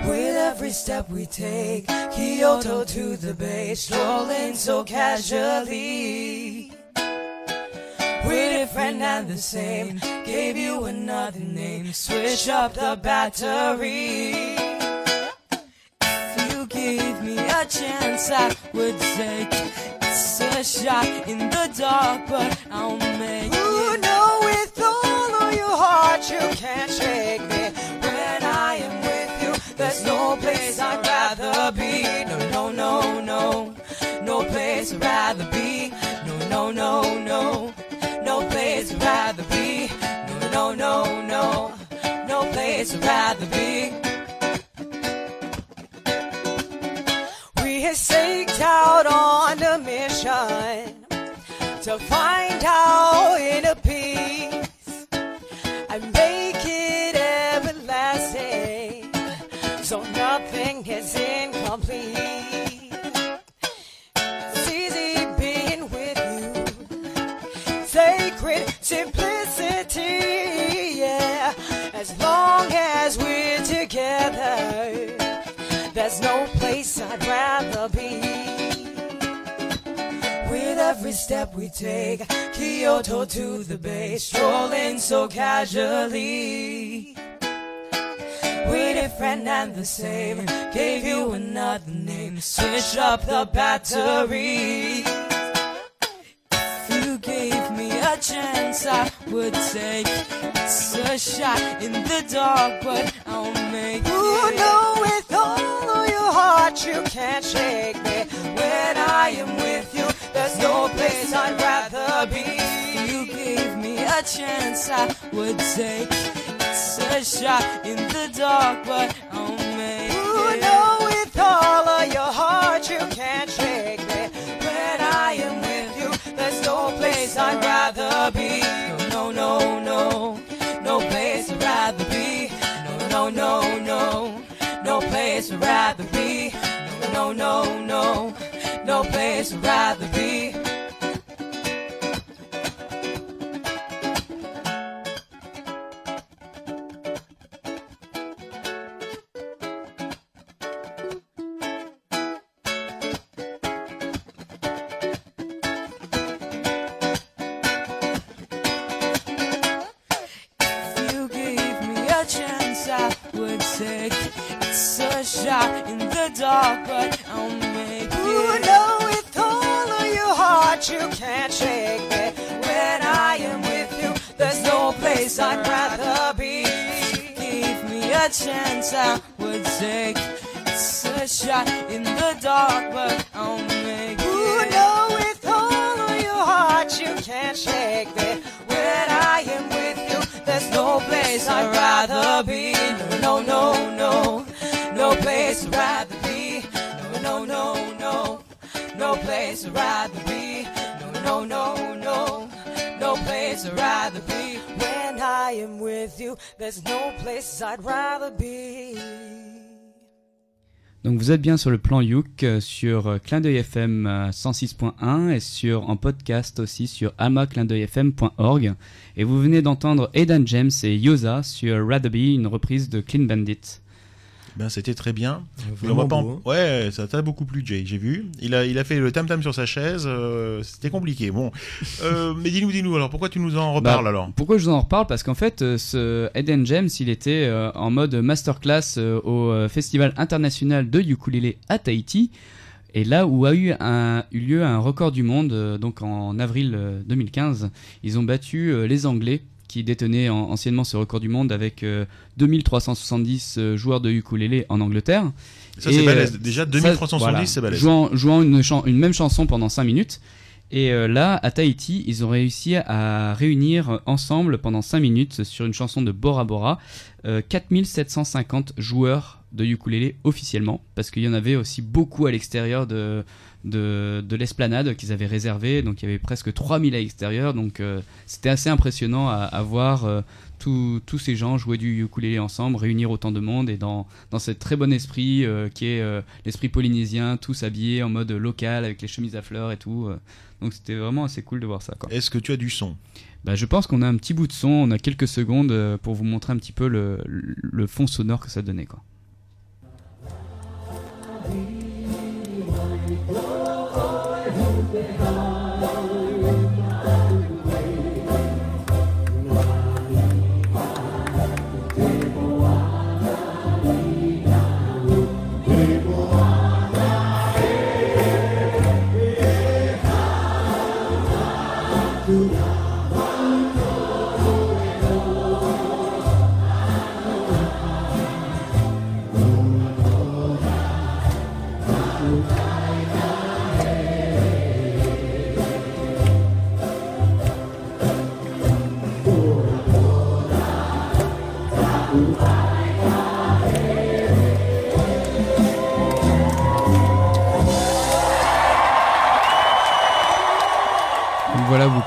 G: With every step we take, Kyoto to the bay, strolling so casually. We're different and the same, gave you another name, switch up the battery. If you gave me a chance, I would take it's a shot in the dark, but I'll make you can't shake me. When I am with you, there's no place I'd rather be. No, no, no, no, no place I'd rather be. No, no, no, no, no place I'd rather be. No, no, no, no, no place I'd rather be. We have staked out on a mission to find our inner peace so nothing is incomplete. It's easy being with you, sacred simplicity, yeah. As long as we're together. There's no place I'd rather be. With every step we take, Kyoto to the bay, strolling so casually. We different and the same, gave you another name, switch up the battery. If you gave me a chance, I would take. It's a shot in the dark, but I'll make it.
H: Ooh, no, with all of your heart you can't shake me.
G: When I am with you, there's no place I'd rather be. If you gave me a chance, I would take. A shot in the dark, but I'll make
H: Ooh,
G: it.
H: no, with all of your heart you can't shake me.
G: When I am with you, there's no place I'd rather be. No, no, no, no, no place I'd rather be. No, no, no, no, no place I'd rather be. No, no, no, no, no place I'd rather be.
B: Donc vous êtes bien sur le plan Youk, euh, sur euh, Clin FM euh, 106.1 et sur en podcast aussi sur amaclindeuilfm.org. Et vous venez d'entendre Aidan James et Yosa sur Rather Be, une reprise de Clean Bandit.
A: Ben, c'était très bien.
D: Vraiment
A: pas en-
D: hein.
A: Ouais, ça t'a beaucoup plu, Jay. J'ai vu. Il a, il a fait le tam tam sur sa chaise. euh, c'était compliqué. Bon, Euh, mais dis-nous, dis-nous. Alors, pourquoi tu nous en reparles
B: Bah,
A: alors?
B: Pourquoi je vous en reparle? Parce qu'en fait, euh, ce Eden James, il était en mode masterclass au Festival international de ukulélé à Tahiti. Et là où a eu, un, eu lieu un record du monde, donc en avril euh, 2015, ils ont battu les Anglais qui détenaient en- anciennement ce record du monde avec euh, 2370 euh, joueurs de ukulélé en Angleterre.
A: Ça, c'est balèze.
B: euh,
A: Déjà,
B: ça,
A: 2370,
B: voilà,
A: c'est balèze.
B: Jouant, jouant une, une même chanson pendant 5 minutes. Et euh, là, à Tahiti, ils ont réussi à réunir ensemble pendant 5 minutes sur une chanson de Bora Bora euh, 4750 joueurs de ukulélé officiellement, parce qu'il y en avait aussi beaucoup à l'extérieur de, de, de l'esplanade qu'ils avaient réservé, donc il y avait presque 3000 à l'extérieur, donc euh, c'était assez impressionnant à, à voir euh, tous- tous ces gens jouer du ukulélé ensemble, réunir autant de monde et dans, dans ce très bon esprit euh, qui est l'esprit polynésien, tous habillés en mode local avec les chemises à fleurs et tout. donc c'était vraiment assez cool de voir ça.
A: Est-ce que tu as du son?
B: Bah, je pense qu'on a un petit bout de son, on a quelques secondes pour vous montrer un petit peu le, le fond sonore que ça donnait. Quoi.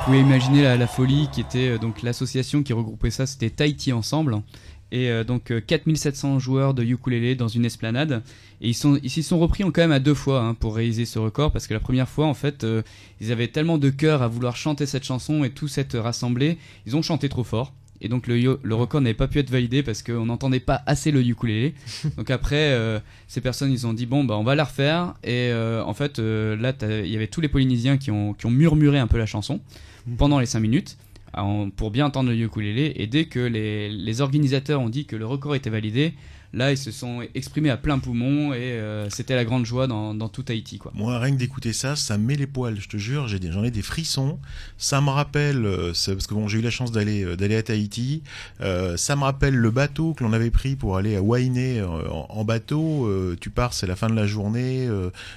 B: Pouvez imaginer la, la folie qui était euh, donc l'association qui regroupait ça, c'était Tahiti Ensemble. Et euh, donc euh, 4700 joueurs de ukulélé dans une esplanade. Et ils sont- ils s'y sont repris quand même à deux fois hein, pour réaliser ce record parce que la première fois en fait euh, ils avaient tellement de cœur à vouloir chanter cette chanson et tous être rassemblés, ils ont chanté trop fort. Et donc le, record n'avait pas pu être validé parce qu'on n'entendait pas assez le ukulélé. donc après, euh, ces personnes, ils ont dit bon, bah on va la refaire. Et euh, en fait, euh, là, il y avait tous les Polynésiens qui ont, qui ont murmuré un peu la chanson pendant les 5 minutes pour bien entendre le ukulélé. Et dès que les organisateurs ont dit que le record était validé, là, ils se sont exprimés à plein poumon et euh, c'était la grande joie dans, tout Haïti.
A: Moi, rien que d'écouter ça, ça me met les poils, je te jure, j'en ai des frissons. Ça me rappelle, euh, parce que bon, j'ai eu la chance d'aller euh, d'aller à Tahiti, ça me rappelle le bateau que l'on avait pris pour aller à Wainé en, bateau. Tu pars, c'est la fin de la journée,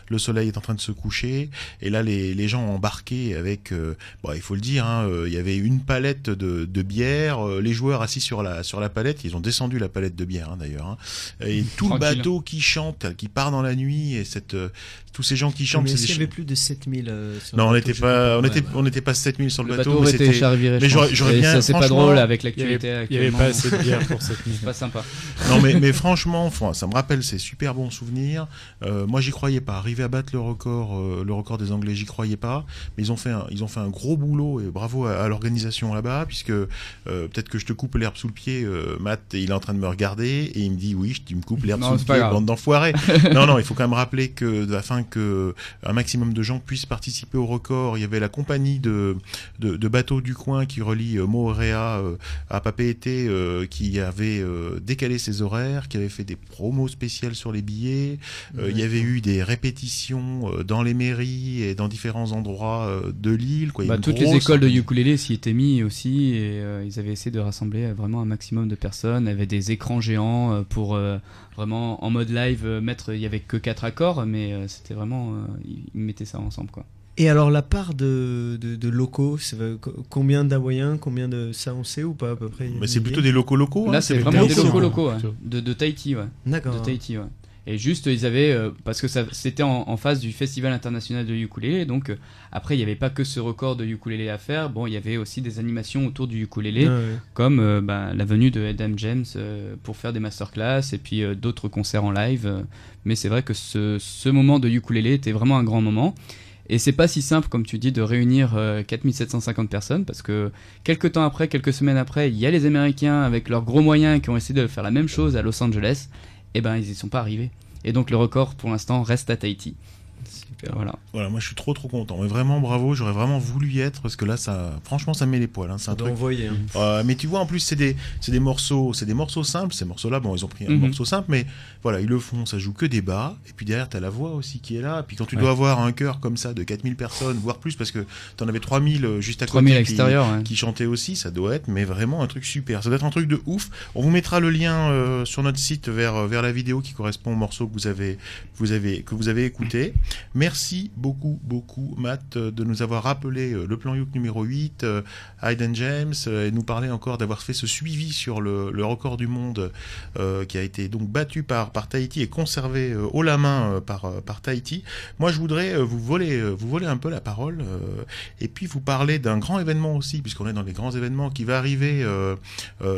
A: le soleil est en train de se coucher, et là, les, gens embarqués avec, euh, bon, il faut le dire, hein, il y avait une palette de, bière, les joueurs assis sur la, sur la palette, ils ont descendu la palette de bière hein, d'ailleurs, hein. Et tout le bateau qui chante, qui part dans la nuit, et cette, euh, tous ces gens qui chantent,
D: Mais est-ce qu'il y avait plus de 7000 euh, sur
A: non,
D: le
A: on
D: bateau,
A: n'était pas, on
D: ouais.
A: on n'était pas 7000 sur le,
B: Le
A: bateau,
B: bateau
A: mais c'était.
B: charviré,
A: j'aurais- bien-
B: ça, c'est pas drôle avec l'actualité
E: il y avait pas assez de bière pour cette nuit.
B: C'est pas sympa.
A: Non, mais, mais franchement, ça me rappelle ces super bons souvenirs. Euh, moi, j'y croyais pas. Arriver à battre le record, euh, le record des Anglais, j'y croyais pas. Mais ils ont fait un, ils ont fait un gros boulot et bravo à, à l'organisation là-bas, puisque euh, peut-être que je te coupe l'herbe sous le pied, euh, Matt, et il est en train de me regarder et il me dit oui, tu me coupes l'herbe sous le pied, bande d'enfoirés. non, non, il faut quand même rappeler que afin que un maximum de gens puissent participer au record, il y avait la compagnie de de, de bateaux du coin qui relie euh, Moorea euh, à Papeete euh, qui avait euh, décalé ses horaires, qui avait fait des promos spéciales sur les billets. Il y avait eu des répétitions dans les mairies et dans différents endroits de l'île.
B: Bah, toutes les écoles de ukulélé s'y étaient mis aussi et ils avaient essayé de rassembler vraiment un maximum de personnes. Il y avait des écrans géants euh, pour euh, vraiment en mode live euh, mettre. Il y avait que quatre accords, mais euh, c'était vraiment. euh, ils mettaient ça ensemble quoi.
D: Et alors la part de, de, de locaux, combien d'Hawaïens, combien de ça on sait ou pas à peu près?
A: Mais c'est plutôt des locaux locaux. hein,
B: Là, c'est vraiment des
D: locaux,
B: locaux ouais. de, de Tahiti, ouais.
D: D'accord.
B: De Tahiti, ouais. Et juste, ils avaient, euh, parce que ça, c'était en, en face du Festival international de ukulélé, donc euh, après, il n'y avait pas que ce record de ukulélé à faire, bon, il y avait aussi des animations autour du ukulélé,
D: Ah ouais.
B: comme euh, bah, la venue de Adam James pour faire des masterclass et puis d'autres concerts en live. mais c'est vrai que ce, ce moment de ukulélé était vraiment un grand moment. Et c'est pas si simple, comme tu dis, de réunir euh, 4750 personnes, parce que quelques temps après, quelques semaines après, il y a les Américains avec leurs gros moyens qui ont essayé de faire la même chose à Los Angeles. Et ben, ils y sont pas arrivés. Et donc le record, pour l'instant, reste à Tahiti.
D: Super.
B: Voilà.
A: Voilà, moi je suis trop trop content. Mais vraiment bravo, j'aurais vraiment voulu y être parce que là, ça, franchement, ça me met les poils. hein. C'est
D: On
A: un truc.
D: envoyer. hein.
A: Euh, mais tu vois, en plus, c'est des, c'est des morceaux, c'est des morceaux simples. Ces morceaux-là, bon, ils ont pris un
B: Mhm.
A: morceau simple, mais voilà, ils le font. Ça joue que des bas. Et puis derrière, t'as la voix aussi qui est là. Et puis quand tu
B: Ouais.
A: dois avoir un chœur comme ça de 4000 personnes, voire plus, parce que t'en avais 3000 euh, juste à
B: 3000 à
A: côté. qui-
B: l'extérieur, ouais.
A: qui chantait aussi, ça doit être, mais vraiment un truc super. Ça doit être un truc de ouf. On vous mettra le lien euh, sur notre site vers, vers la vidéo qui correspond au morceau que vous avez, vous avez, que vous avez écouté. Merci beaucoup, beaucoup, Matt, euh, de nous avoir rappelé euh, le plan Youk numéro 8, euh, Hayden James, et nous parler encore d'avoir fait ce suivi sur le, record du monde qui a été donc battu par, par Tahiti et conservé haut la main par, par Tahiti. Moi, je voudrais vous voler, vous voler un peu la parole et puis vous parler d'un grand événement aussi, puisqu'on est dans les grands événements qui va arriver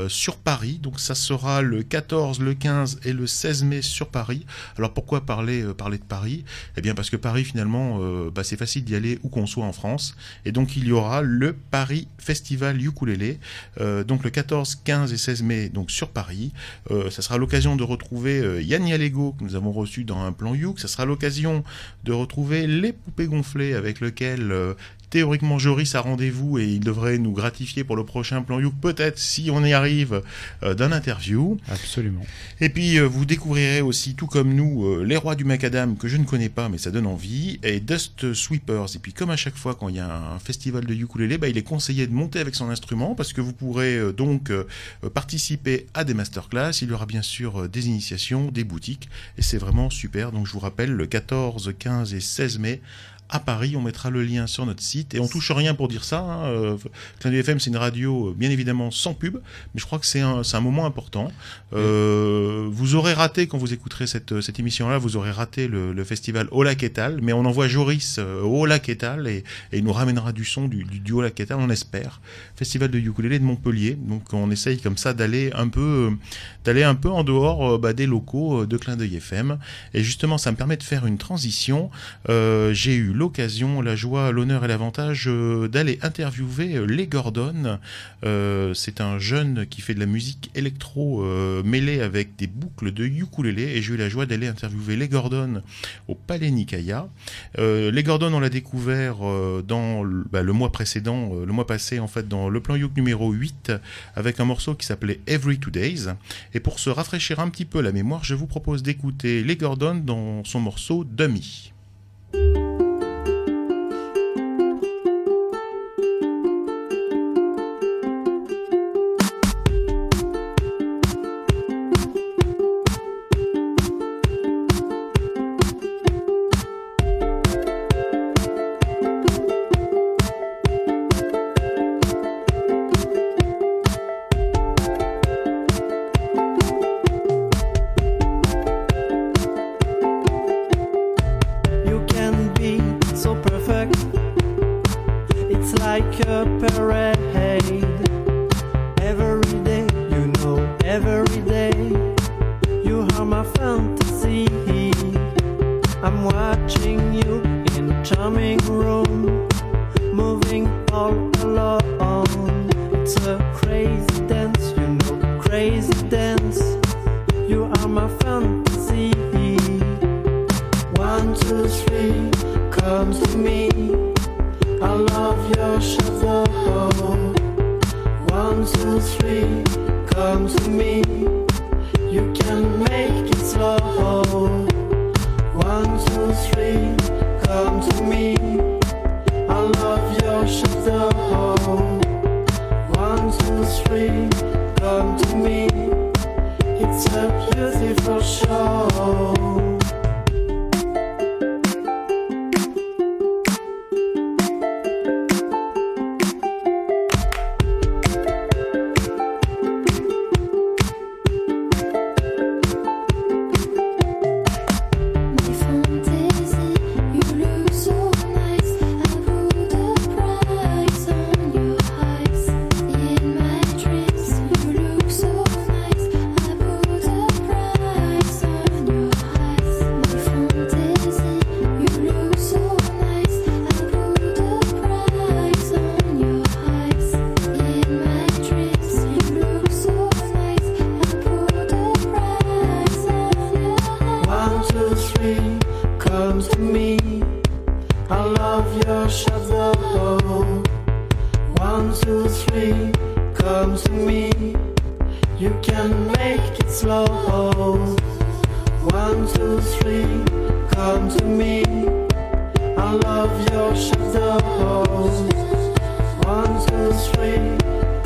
A: sur Paris. Donc ça sera le 14, le 15 et le 16 mai sur Paris. Alors pourquoi parler, parler de Paris? Eh bien parce que Paris finalement, euh, bah, c'est facile d'y aller où qu'on soit en France. Et donc il y aura le Paris Festival Ukulélé, euh, donc le 14, 15 et 16 mai donc sur Paris. Euh, ça sera l'occasion de retrouver Yann Yalego que nous avons reçu dans un plan Youk. Ça sera l'occasion de retrouver les poupées gonflées avec lequel théoriquement Joris a rendez-vous et il devrait nous gratifier pour le prochain plan Youk, peut-être si on y arrive, euh, d'un interview.
E: Absolument.
A: Et puis euh, vous découvrirez aussi, tout comme nous, euh, les rois du macadam que je ne connais pas mais ça donne envie, et Dust Sweepers. Et puis comme à chaque fois quand il y a un festival de ukulélé, bah, il est conseillé de monter avec son instrument parce que vous pourrez donc participer à des masterclass. Il y aura bien sûr des initiations, des boutiques, et c'est vraiment super. Donc je vous rappelle, le 14, 15 et 16 mai à Paris. On mettra le lien sur notre site et on touche rien pour dire ça. Hein. Euh, Clin FM, c'est une radio euh, bien évidemment sans pub, mais je crois que c'est un, moment important. Euh, vous aurez raté quand vous écouterez cette, émission-là, vous aurez raté le, le festival Au Lac Etal, mais on envoie Joris au Lac Etal et, il nous ramènera du son du, du, du Au Lac Etal, on espère. Festival de ukulélé de Montpellier, donc on essaye comme ça d'aller un peu, d'aller un peu en dehors bah, des locaux de Clin d'œil FM. Et justement, ça me permet de faire une transition. J'ai eu l'occasion, la joie, l'honneur et l'avantage euh, d'aller interviewer euh, Les Gordon. Euh, c'est un jeune qui fait de la musique électro mêlée avec des boucles de ukulélé et j'ai eu la joie d'aller interviewer Les Gordon au Palais Nikaya. Les Gordon, on l'a découvert dans le, bah, le mois précédent, le mois passé en fait, dans le plan Youk numéro 8 avec un morceau qui s'appelait Every Two Days. Et pour se rafraîchir un petit peu la mémoire, je vous propose d'écouter Les Gordon dans son morceau Dummy.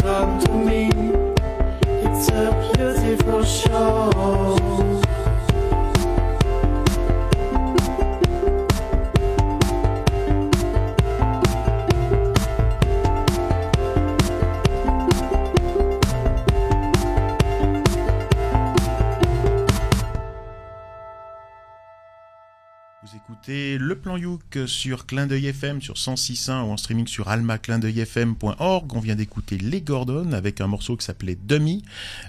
I: Come to me. It's a beautiful show.
A: Plan Youk sur Clin d'œil FM sur 106.1 ou en streaming sur almaclindeuilfm.org. On vient d'écouter Les Gordon avec un morceau qui s'appelait Dummy.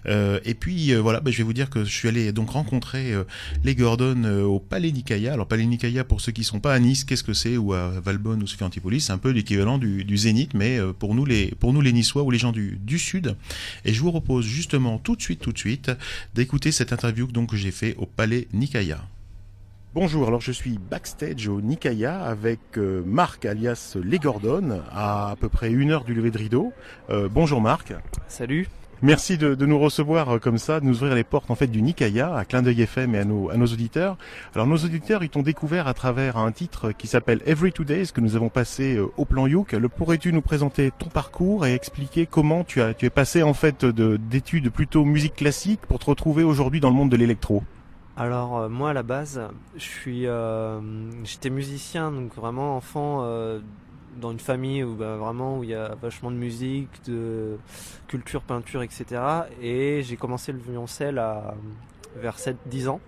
A: Euh, et puis euh, voilà, bah, je vais vous dire que je suis allé donc rencontrer euh, Les Gordon euh, au Palais Nicaïa. Alors Palais Nicaïa, pour ceux qui sont pas à Nice, qu'est-ce que c'est? Ou à Valbonne ou Sophie Antipolis, c'est un peu l'équivalent du, Zénith, mais euh, pour nous les pour nous les Niçois ou les gens du, du Sud. Et je vous propose justement tout de suite, tout de suite, d'écouter cette interview donc que j'ai fait au Palais Nicaïa. Bonjour, alors je suis backstage au Nikaya avec euh, Marc alias Les Gordon à à peu près une heure du lever de rideau. Euh, bonjour Marc.
J: Salut.
A: Merci de, de nous recevoir euh, comme ça, de nous ouvrir les portes en fait du Nikaya à Clin d'œil FM et à nos, à nos auditeurs. Alors nos auditeurs, ils t'ont découvert à travers un titre qui s'appelle Every Two Days que nous avons passé euh, au plan Youk. Le pourrais-tu nous présenter ton parcours et expliquer comment tu as tu es passé en fait de d'études plutôt musique classique pour te retrouver aujourd'hui dans le monde de l'électro?
J: Alors euh, moi à la base, je suis, euh, j'étais musicien donc vraiment enfant euh, dans une famille où bah, vraiment où il y a vachement de musique, de culture, peinture, etc. Et j'ai commencé le violoncelle vers 7-10 ans,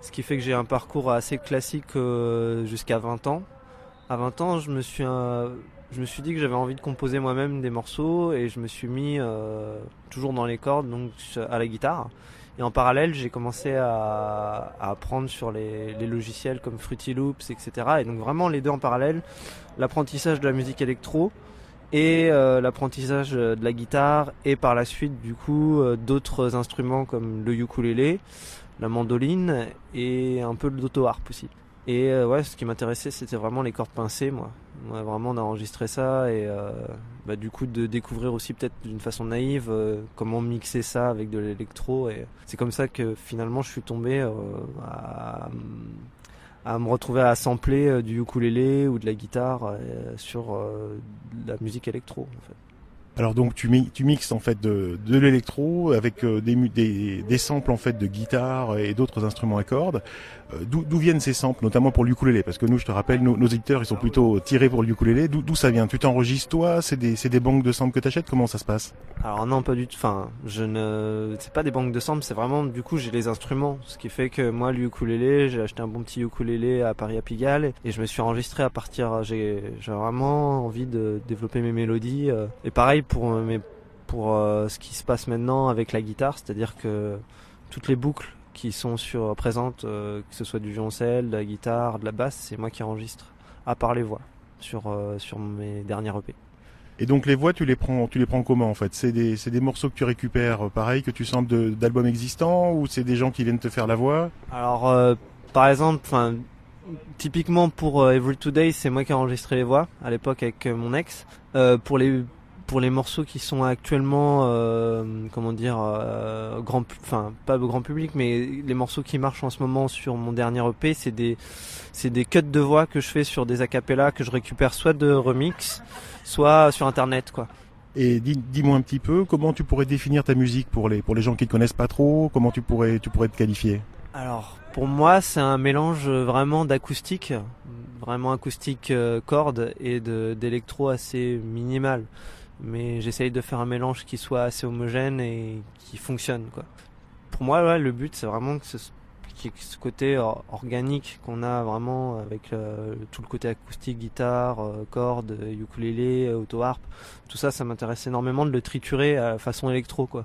J: ce qui fait que j'ai un parcours assez classique jusqu'à 20 ans. À 20 ans, je me suis je me suis dit que j'avais envie de composer moi-même des morceaux et je me suis mis toujours dans les cordes donc à la guitare. Et en parallèle, j'ai commencé à, apprendre sur les, logiciels comme Fruity Loops, etc. Et donc vraiment les deux en parallèle, l'apprentissage de la musique électro et euh, l'apprentissage de la guitare et par la suite du coup euh, d'autres instruments comme le ukulélé, la mandoline et un peu de l'auto-harp aussi. Et euh, ouais, ce qui m'intéressait, c'était vraiment les cordes pincées, moi. Vraiment d'enregistrer ça et euh, bah, du coup de découvrir aussi peut-être d'une façon naïve euh, comment mixer ça avec de l'électro. Et c'est comme ça que finalement je suis tombé euh, à, me retrouver à sampler du ukulélé ou de la guitare sur la musique électro. En fait.
A: Alors donc tu, mi- tu mixes en fait de, de l'électro avec euh, des, des, des samples en fait de guitare et d'autres instruments à cordes. Euh, D'où viennent ces samples, notamment pour le ukulélé? Parce que nous, je te rappelle, nos, nos éditeurs, ils sont plutôt tirés pour le ukulélé. D'où ça vient? Tu t'enregistres toi? C'est des, des banques de samples que t'achètes? Comment ça se passe?
J: Alors non, pas du tout. Enfin, je ne. C'est pas des banques de samples, c'est vraiment du coup j'ai les instruments, ce qui fait que moi le ukulélé, j'ai acheté un bon petit ukulélé à Paris à Pigalle et je me suis enregistré à partir. J'ai j'ai vraiment envie de développer mes mélodies euh, et pareil pour euh, mes pour euh, ce qui se passe maintenant avec la guitare, c'est-à-dire que toutes les boucles qui sont sur présentes, euh, que ce soit du violoncelle, de la guitare, de la basse, c'est moi qui enregistre, à part les voix sur euh, sur mes dernières EP.
A: Et donc les voix, tu les prends, tu les prends comment en fait? C'est des, des morceaux que tu récupères, pareil, que tu samples d'albums existants, ou c'est des gens qui viennent te faire la voix?
J: Alors, par exemple, enfin, typiquement pour Every Today, c'est moi qui ai enregistré les voix à l'époque avec mon ex. Euh, pour les pour les morceaux qui sont actuellement, euh, comment dire, euh, grand, enfin pas grand public, mais les morceaux qui marchent en ce moment sur mon dernier EP, c'est des c'est des cuts de voix que je fais sur des acapellas que je récupère soit de remix, soit sur internet, quoi.
A: Et dis- dis-moi un petit peu, comment tu pourrais définir ta musique pour les, pour les gens qui ne connaissent pas trop? Comment tu pourrais, tu pourrais te qualifier?
J: Alors, pour moi, c'est un mélange vraiment d'acoustique, vraiment acoustique euh, corde et d'électro assez minimal. Mais j'essaye de faire un mélange qui soit assez homogène et qui fonctionne, quoi. Pour moi, ouais, le but, c'est vraiment que ce, côté or- organique qu'on a vraiment avec euh, tout le côté acoustique, guitare, euh, cordes, ukulélé, euh, auto-harp. Tout ça, ça m'intéresse énormément de le triturer à façon électro, quoi.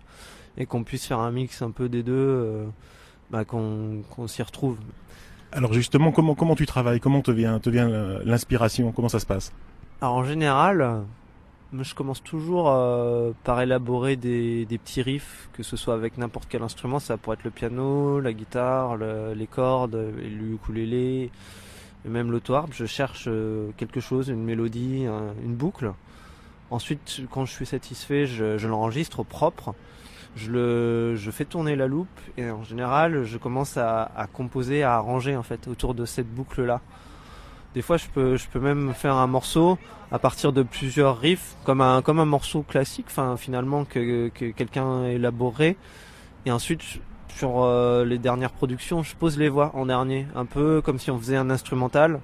J: Et qu'on puisse faire un mix un peu des deux. euh, bah, qu'on qu'on s'y retrouve.
A: Alors justement, comment, comment tu travailles? Comment te vient, te vient l'inspiration? Comment ça se passe?
J: Alors en général, je commence toujours euh, par élaborer des, petits riffs, que ce soit avec n'importe quel instrument, ça pourrait être le piano, la guitare, le- les cordes, le ukulélé, même l'auto-harp. Je cherche euh, quelque chose, une mélodie, un- une boucle. Ensuite, quand je suis satisfait, je, l'enregistre propre. Je fais tourner la loupe et en général, je commence à, à composer, à arranger en fait autour de cette boucle-là. Des fois, je peux, même faire un morceau à partir de plusieurs riffs, comme un, morceau classique, finalement que, que quelqu'un a élaboré. Et ensuite, sur euh, les dernières productions, je pose les voix en dernier, un peu comme si on faisait un instrumental.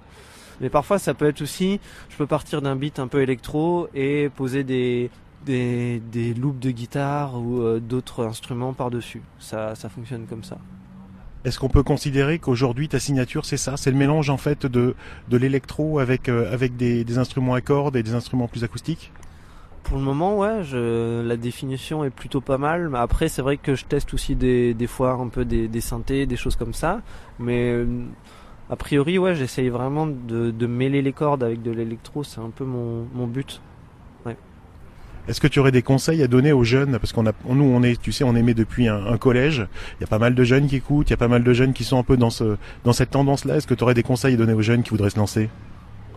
J: Mais parfois, ça peut être aussi, je peux partir d'un beat un peu électro et poser des, loops de guitare ou euh, d'autres instruments par-dessus. Ça fonctionne comme ça.
A: Est-ce qu'on peut considérer qu'aujourd'hui ta signature c'est ça? C'est le mélange en fait de, de l'électro avec, euh, des, instruments à cordes et des instruments plus acoustiques?
J: Pour le moment, ouais, la définition est plutôt pas mal. Après, c'est vrai que je teste aussi des, des fois un peu des, des synthés, des choses comme ça. Mais euh, a priori, ouais, j'essaye vraiment de, mêler les cordes avec de l'électro. C'est un peu mon but.
A: Est-ce que tu aurais des conseils à donner aux jeunes? Parce qu'on a, nous, on est, tu sais, on aimait depuis un, collège. Il y a pas mal de jeunes qui écoutent. Il y a pas mal de jeunes qui sont un peu dans ce, dans cette tendance-là. Est-ce que tu aurais des conseils à donner aux jeunes qui voudraient se lancer?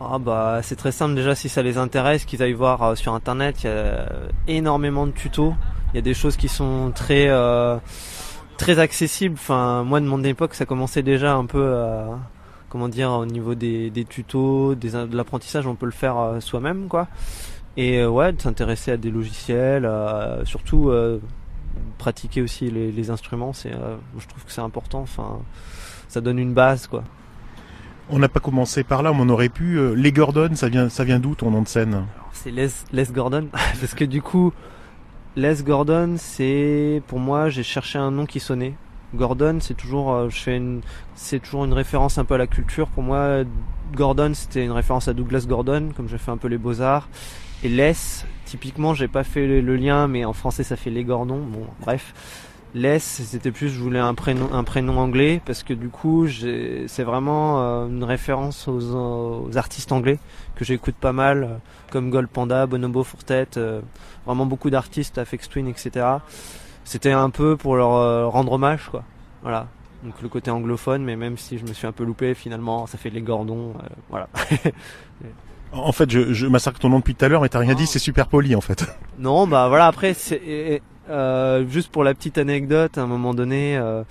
J: Ah bah c'est très simple déjà si ça les intéresse qu'ils aillent voir euh, sur internet il y a énormément de tutos il y a des choses qui sont très euh, très accessibles enfin moi de mon époque ça commençait déjà un peu comment dire au niveau des, des tutos des, de l'apprentissage on peut le faire euh, soi-même quoi et euh, ouais de s'intéresser à des logiciels euh, surtout euh, pratiquer aussi les, les instruments c'est euh, je trouve que c'est important enfin ça donne une base quoi
A: On n'a pas commencé par là, mais on aurait pu. les Gordon, ça vient, ça vient d'où ton nom de scène?
J: C'est Les, Les Gordon. Parce que du coup, Les Gordon, c'est pour moi, j'ai cherché un nom qui sonnait. Gordon, c'est toujours, euh, je fais une, c'est toujours une référence un peu à la culture. Pour moi, Gordon, c'était une référence à Douglas Gordon, comme j'ai fait un peu les beaux arts. Et Les, typiquement, j'ai pas fait le, lien, mais en français, ça fait les Gordons. Bon, bref. Les, c'était plus je voulais un prénom, un prénom anglais parce que du coup, c'est vraiment euh, une référence aux, aux artistes anglais que j'écoute pas mal, euh, comme Gold Panda, Bonobo Fortet, euh, vraiment beaucoup d'artistes, Afex Twin, etc. C'était un peu pour leur rendre hommage, quoi. Voilà. Donc le côté anglophone, mais même si je me suis un peu loupé, finalement, ça fait les Gordons, euh, voilà.
A: En fait, je, je massacre ton nom depuis tout à l'heure, mais t'as rien dit, c'est super poli en fait.
J: Non, bah voilà, après, c'est, euh, juste pour la petite anecdote, à un moment donné, euh,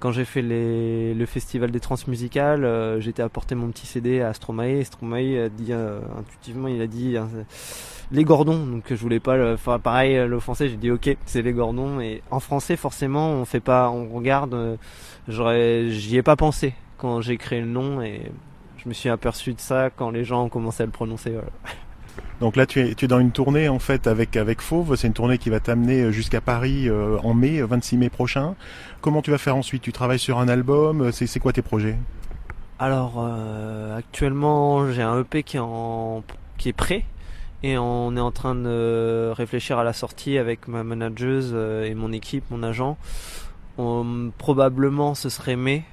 J: quand j'ai fait les, le festival des transmusicales, euh, j'étais apporté mon petit CD à Stromae, et Stromae a dit, euh, intuitivement, il a dit, euh, les Gordons, donc je voulais pas, le, enfin, pareil, euh, l'offenser, j'ai dit, ok, c'est les Gordons, et en français, forcément, on fait pas, on regarde, euh, j'aurais, j'y ai pas pensé quand j'ai créé le nom, et je me suis aperçu de ça quand les gens ont commencé à le prononcer, voilà.
A: Donc là, tu es, tu es dans une tournée en fait avec avec Fauve. C'est une tournée qui va t'amener jusqu'à Paris euh, en mai, euh, 26 mai prochain. Comment tu vas faire ensuite? Tu travailles sur un album C'est quoi tes projets?
J: Alors euh, actuellement j'ai un EP qui est en qui est prêt et on est en train de réfléchir à la sortie avec ma manageuse euh, et mon équipe, mon agent. On- probablement ce serait mai.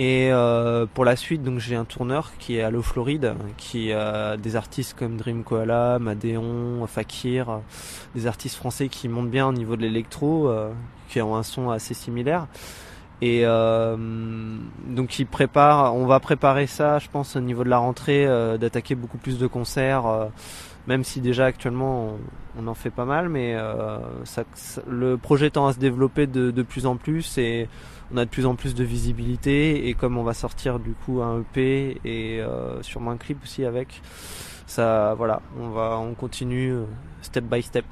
J: Et euh, pour la suite, donc j'ai un tourneur qui est Allo Floride, qui a des artistes comme Dream Koala, Madéon, Fakir, euh, des artistes français qui montent bien au niveau de l'électro, euh, qui ont un son assez similaire. Et euh, donc il prépare, on va préparer ça, je pense au niveau de la rentrée, euh, d'attaquer beaucoup plus de concerts, euh, même si déjà actuellement on, en fait pas mal, mais euh, ça- le projet tend à se développer de, de plus en plus et on a de plus en plus de visibilité et comme on va sortir du coup un EP et euh, sûrement un clip aussi avec, ça voilà, on va on continue euh, step by step.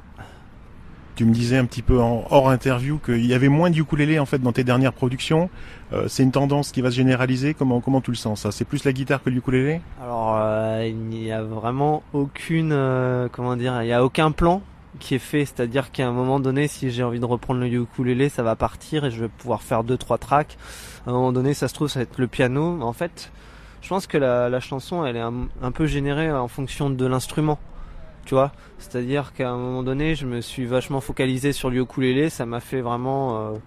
A: Tu me disais un petit peu en hors interview qu'il y avait moins de ukulélé en fait dans tes dernières productions. Euh, c'est une tendance qui va se généraliser. Comment comment tu le sens ça? C'est plus la guitare que le ukulélé
J: Alors, euh, il n'y a vraiment aucune, comment dire, il n'y a aucun plan qui est fait. C'est-à-dire qu'à un moment donné, si j'ai envie de reprendre le ukulélé, ça va partir et je vais pouvoir faire deux, trois tracks. À un moment donné, ça se trouve, ça va être le piano. En fait, je pense que la, chanson, elle est un, peu générée en fonction de l'instrument. Tu vois C'est-à-dire qu'à un moment donné, je me suis vachement focalisé sur le ukulélé. Ça m'a fait vraiment... euh,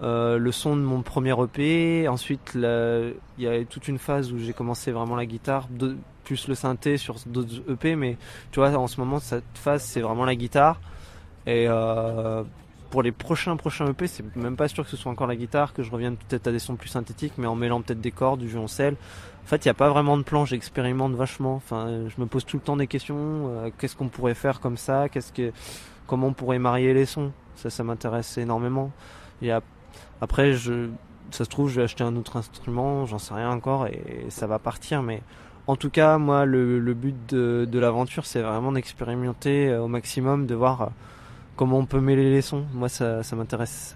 J: euh, le son de mon premier EP. Ensuite, il y a toute une phase où j'ai commencé vraiment la guitare, de- plus le synthé sur d'autres EP. Mais tu vois, en ce moment, cette phase, c'est vraiment la guitare. Et euh, pour les prochains prochains EP, c'est même pas sûr que ce soit encore la guitare, que je revienne peut-être à des sons plus synthétiques, mais en mêlant peut-être des cordes, du violoncelle. En fait, il n'y a pas vraiment de plan, j'expérimente vachement. Enfin, je me pose tout le temps des questions. euh, Qu'est-ce qu'on pourrait faire comme ça Qu'est-ce que, comment on pourrait marier les sons Ça, ça m'intéresse énormément. A après, je, ça se trouve, je vais acheter un autre instrument, j'en sais rien encore, et ça va partir. Mais en tout cas, moi, le, le but de, de l'aventure, c'est vraiment d'expérimenter euh, au maximum, de voir euh, comment on peut mêler les sons. Moi, ça, ça m'intéresse.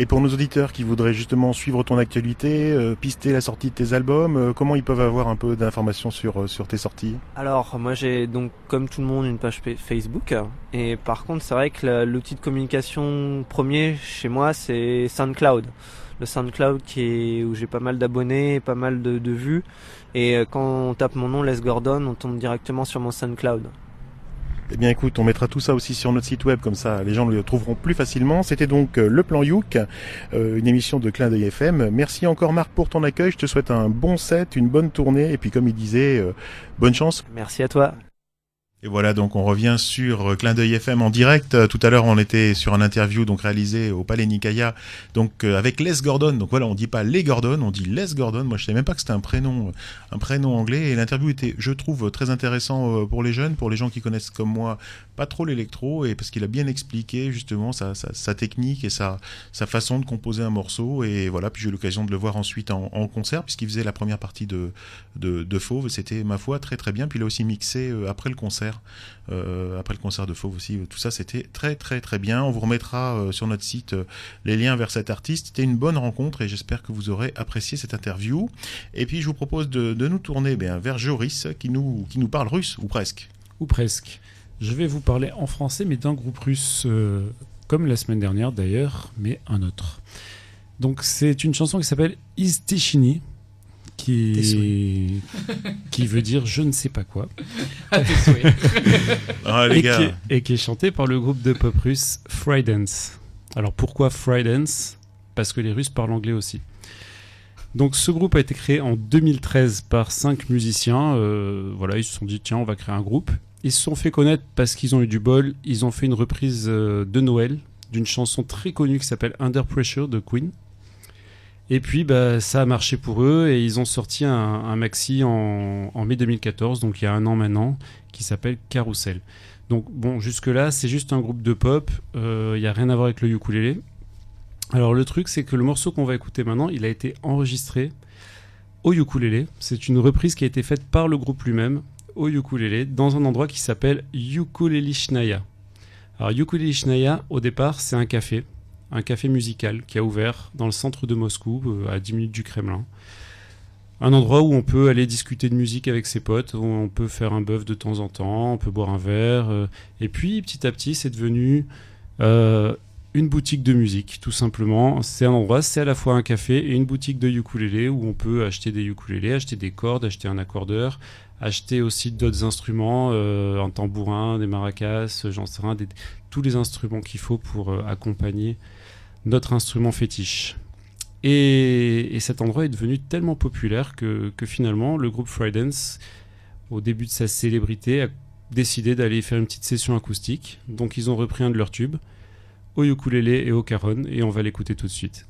A: Et pour nos auditeurs qui voudraient justement suivre ton actualité, euh, pister la sortie de tes albums, euh, comment ils peuvent avoir un peu d'informations sur euh, sur tes sorties?
J: Alors, moi, j'ai donc, comme tout le monde, une page pa- Facebook. Et par contre, c'est vrai que l'outil de communication premier chez moi, c'est SoundCloud. Le SoundCloud qui est, où j'ai pas mal d'abonnés, pas mal de, de vues. Et euh, quand on tape mon nom, Les Gordon, on tombe directement sur mon SoundCloud.
A: Eh bien écoute, on mettra tout ça aussi sur notre site web, comme ça les gens le trouveront plus facilement. C'était donc euh, Le Plan Youk, euh, une émission de Clin d'œil FM. Merci encore Marc pour ton accueil, je te souhaite un bon set, une bonne tournée, et puis comme il disait, bonne chance.
J: Merci à toi.
A: Et voilà, donc on revient sur euh, Clin d'œil FM en direct. Euh, Tout à l'heure, on était sur un interview donc réalisé au Palais Nicaïa, donc euh, avec Les Gordon. Donc voilà, on dit pas Les Gordon, on dit Les Gordon. Moi, je savais même pas que c'était un prénom, un prénom anglais. Et l'interview était, je trouve, très intéressant pour les jeunes, pour les gens qui connaissent comme moi pas trop l'électro, et parce qu'il a bien expliqué justement sa, technique et sa, façon de composer un morceau. Et voilà, puis j'ai eu l'occasion de le voir ensuite en, concert, puisqu'il faisait la première partie de, de, de Fauve. C'était, ma foi, très très bien. Puis il a aussi mixé après le concert, euh, après le concert de Fauve aussi. Tout ça, c'était très très très bien. On vous remettra euh, sur notre site euh, les liens vers cet artiste. C'était une bonne rencontre et j'espère que vous aurez apprécié cette interview. Et puis je vous propose de, nous tourner bien, vers Joris, qui nous, qui nous parle russe, ou presque.
E: Ou presque. Je vais vous parler en français, mais d'un groupe russe, euh, comme la semaine dernière d'ailleurs, mais un autre. Donc c'est une chanson qui s'appelle Istishini, qui, qui veut dire je ne sais pas quoi.
B: À tes souhaits.
A: Ah, les
E: et,
A: gars.
E: qui est, et qui est chantée par le groupe de pop russe Frydance. Alors pourquoi Fry Dance Parce que les Russes parlent anglais aussi. Donc ce groupe a été créé en 2013 par cinq musiciens. Euh, voilà, ils se sont dit tiens, on va créer un groupe. Ils se sont fait connaître parce qu'ils ont eu du bol. Ils ont fait une reprise euh, de Noël d'une chanson très connue qui s'appelle Under Pressure de Queen. Et puis bah, ça a marché pour eux et ils ont sorti un, maxi en, mai 2014, donc il y a un an maintenant, qui s'appelle Carousel. Donc bon, jusque-là, c'est juste un groupe de pop, euh, il n'y a rien à voir avec le ukulélé. Alors le truc, c'est que le morceau qu'on va écouter maintenant, il a été enregistré au ukulélé. C'est une reprise qui a été faite par le groupe lui-même au ukulélé dans un endroit qui s'appelle Ukulelishnaya. Alors Ukulelishnaya, au départ, c'est un café, un café musical qui a ouvert dans le centre de Moscou, euh, à 10 minutes du Kremlin. Un endroit où on peut aller discuter de musique avec ses potes, où on peut faire un bœuf de temps en temps, on peut boire un verre. euh, et puis petit à petit, c'est devenu euh, une boutique de musique, tout simplement. C'est un endroit, c'est à la fois un café et une boutique de ukulélé où on peut acheter des ukulélés, acheter des cordes, acheter un accordeur, acheter aussi d'autres instruments, un tambourin, des maracas, j'en sais rien, tous les instruments qu'il faut pour accompagner notre instrument fétiche. Et, cet endroit est devenu tellement populaire que, finalement le groupe Freidance, au début de sa célébrité, a décidé d'aller faire une petite session acoustique. Donc ils ont repris un de leurs tubes, au ukulélé et au caron, et on va l'écouter tout de suite.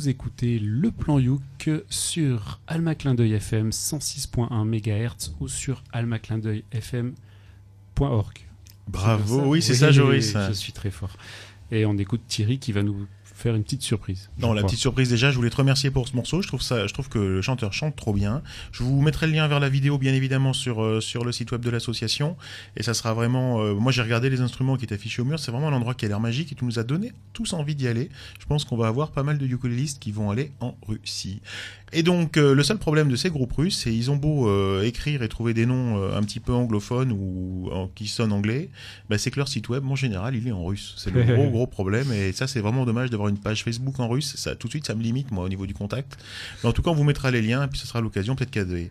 E: Vous écoutez le plan Youk sur Alma Clin d'œil FM 106.1 MHz ou sur almaclindeuilfm.org.
A: Bravo, oui, c'est ça, Joris.
E: Je suis très fort. Et on écoute Thierry qui va nous faire une petite surprise.
A: Non, la
E: crois.
A: petite surprise déjà, je voulais te remercier pour ce morceau. Je trouve ça, je trouve que le chanteur chante trop bien. Je vous mettrai le lien vers la vidéo, bien évidemment, sur euh, sur le site web de l'association. Et ça sera vraiment. euh, moi, j'ai regardé les instruments qui étaient affichés au mur. C'est vraiment un endroit qui a l'air magique et qui nous a donné tous envie d'y aller. Je pense qu'on va avoir pas mal de ukulélistes qui vont aller en Russie. Et donc, euh, le seul problème de ces groupes russes, c'est ils ont beau écrire et trouver des noms un petit peu anglophones ou en- qui sonnent anglais, bah, c'est que leur site web, en général, il est en russe. C'est le gros gros problème. Et ça, c'est vraiment dommage d'avoir une page Facebook en russe. Ça, tout de suite, ça me limite moi au niveau du contact. Mais en tout cas, on vous mettra les liens et puis ce sera l'occasion. Peut-être qu'il y a des,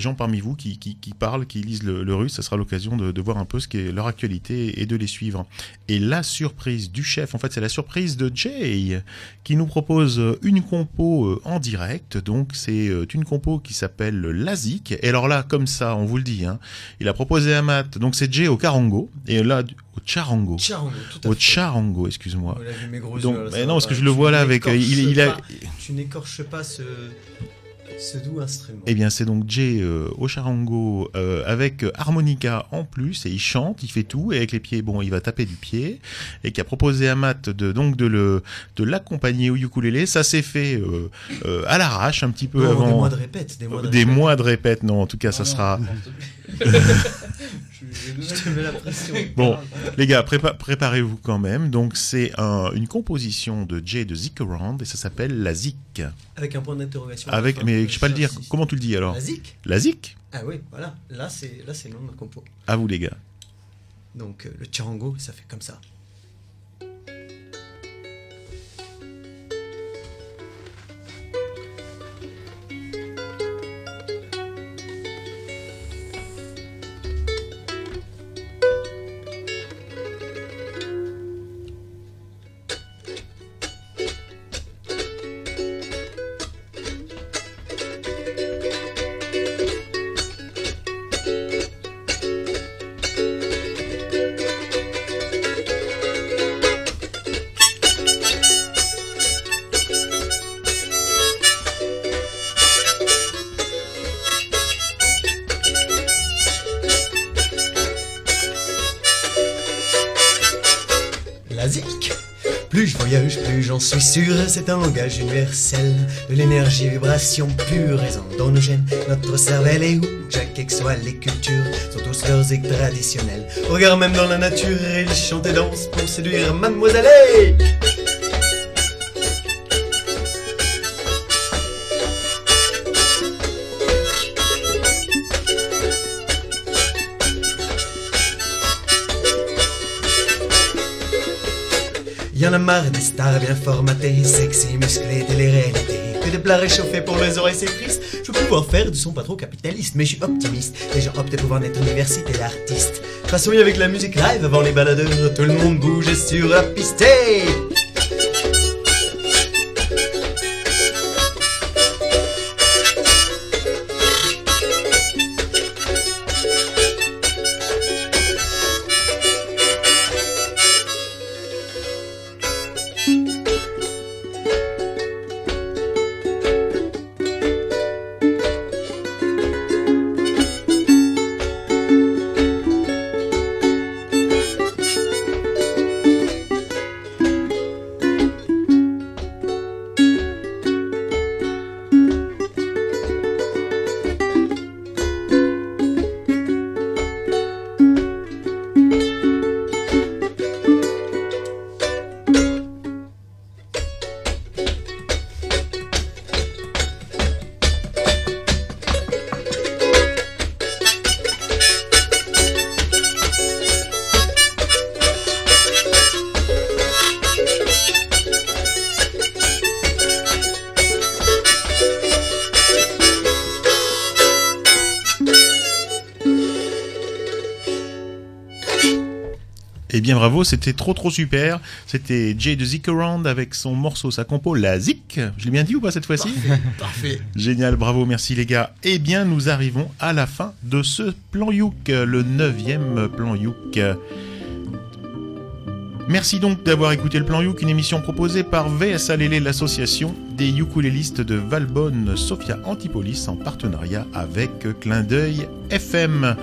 A: gens parmi vous qui, parlent, qui lisent le, russe. Ça sera l'occasion de, voir un peu ce qu'est leur actualité et de les suivre. Et la surprise du chef, en fait, c'est la surprise de Jay qui nous propose euh, une compo euh, en direct. Donc, c'est euh, une compo qui s'appelle Lazik. Et alors là, comme ça, on vous le dit, hein, il a proposé à Matt. Donc, c'est Jay au carango. Et là, au charango.
D: Charango, tout à
A: Au
D: fait.
A: charango, excuse-moi. Donc,
D: yeux, là,
A: mais non, parce que je le vois là avec. euh,
D: n'écorches
A: il, il a,
D: pas- Tu n'écorches pas ce, ce doux instrument.
A: Eh bien, c'est donc Jay euh, au charango euh, avec harmonica en plus et il chante, il fait tout et avec les pieds, bon, il va taper du pied et qui a proposé à Matt de donc de le de l'accompagner au ukulélé. Ça s'est fait euh, à l'arrache un petit peu
D: Non,
A: avant.
D: des mois de répète, des mois de
A: Des
D: répète.
A: mois de répète, non. En tout cas, ça sera.
D: Je te mets la pression.
A: Bon, les gars, prépa- préparez-vous quand même. Donc, c'est un- une composition de Jay de Zik Around et ça s'appelle la Zik.
D: Avec un point d'interrogation. la
A: Avec, mais je sais pas le dire. Comment tu le dis alors
D: La Zik
A: La Zik
D: Ah oui, voilà. Là, c'est là, c'est le nom de ma compo.
A: À vous, les gars.
D: Donc, euh, le charango, ça fait comme ça. Suis sûr, c'est un langage universel de l'énergie, vibration pure, raison dans nos gènes, notre cervelle est où Chaque que soient les cultures, sont tous leurs zik traditionnels. Regarde même dans la nature, ils chantent et dansent pour séduire mademoiselle. Des stars bien formatées, sexy, musclées, télé-réalité. Que des plats réchauffés pour les oreilles, c'est triste. Je veux pouvoir faire du son pas trop capitaliste, mais je suis optimiste. Les gens optent pour en être université toute façon, avec la musique live avant les baladeurs, tout le monde bouge sur la piste.
A: Bravo, c'était trop trop super. C'était Jay de Zik Around avec son morceau, sa compo, la Zik. Je l'ai bien dit ou pas cette fois-ci
D: Parfait.
A: Génial, bravo, merci les gars. Eh bien, nous arrivons à la fin de ce plan Youk, le neuvième plan Youk. Merci donc d'avoir écouté le plan Youk, une émission proposée par VSA Lélé, l'association des ukulélistes de Valbonne, Sophia Antipolis, en partenariat avec Clin d'œil FM.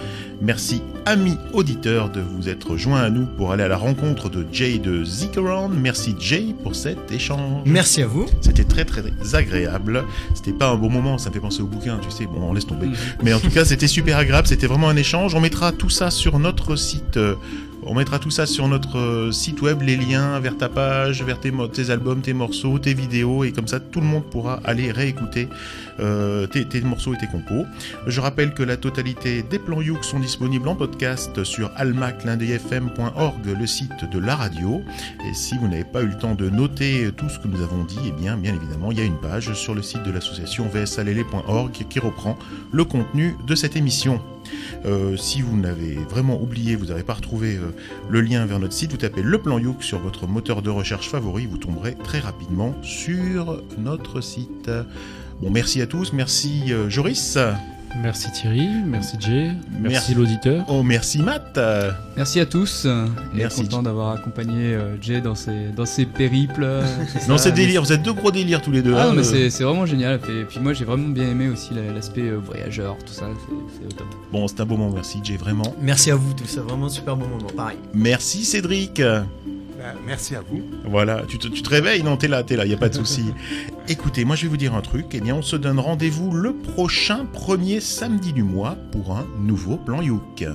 A: Merci, amis auditeurs, de vous être joints à nous pour aller à la rencontre de Jay de Zikaround. Merci, Jay, pour cet échange.
D: Merci à vous.
A: C'était très, très agréable. C'était pas un bon moment, ça me fait penser au bouquin, tu sais. Bon, on laisse tomber. Mais en tout cas, c'était super agréable. C'était vraiment un échange. On mettra tout ça sur notre site. On mettra tout ça sur notre euh, site web, les liens vers ta page, vers tes, albums, tes morceaux, tes vidéos, et comme ça tout le monde pourra aller réécouter euh, tes, morceaux et tes compos. Je rappelle que la totalité des plans Youk sont disponibles en podcast sur almaclindeuilfm.org, le site de la radio. Et si vous n'avez pas eu le temps de noter tout ce que nous avons dit, eh bien, bien évidemment, il y a une page sur le site de l'association vsalele.org qui reprend le contenu de cette émission. Euh, si vous n'avez vraiment oublié, vous n'avez pas retrouvé euh, le lien vers notre site, vous tapez le plan Youk sur votre moteur de recherche favori, vous tomberez très rapidement sur notre site. Bon, merci à tous, merci euh, Joris.
E: Merci Thierry, merci Jay, merci,
A: Merci.
E: l'auditeur.
A: Oh, merci Matt.
B: Merci à tous. et
A: Merci,
B: content d'avoir accompagné euh, Jay dans ses, dans ses périples. euh, c'est
A: Non,
B: ça,
A: c'est
B: mais
A: délire, vous êtes deux gros délires tous les deux.
B: Ah
A: hein,
B: mais
A: euh.
B: c'est c'est vraiment génial. Et puis moi j'ai vraiment bien aimé aussi la- l'aspect euh, voyageur, tout ça, c'est c'est au top.
A: Bon, c'est un beau moment, merci Jay, vraiment.
D: Merci à vous tous, c'est vraiment un super bon moment. Pareil.
A: Merci Cédric.
C: Bah, merci à vous.
A: Voilà, tu te, tu te réveilles Non, t'es là, t'es là, y a pas de souci. Écoutez, moi je vais vous dire un truc. Eh bien, on se donne rendez-vous le prochain premier samedi du mois pour un nouveau plan Youk.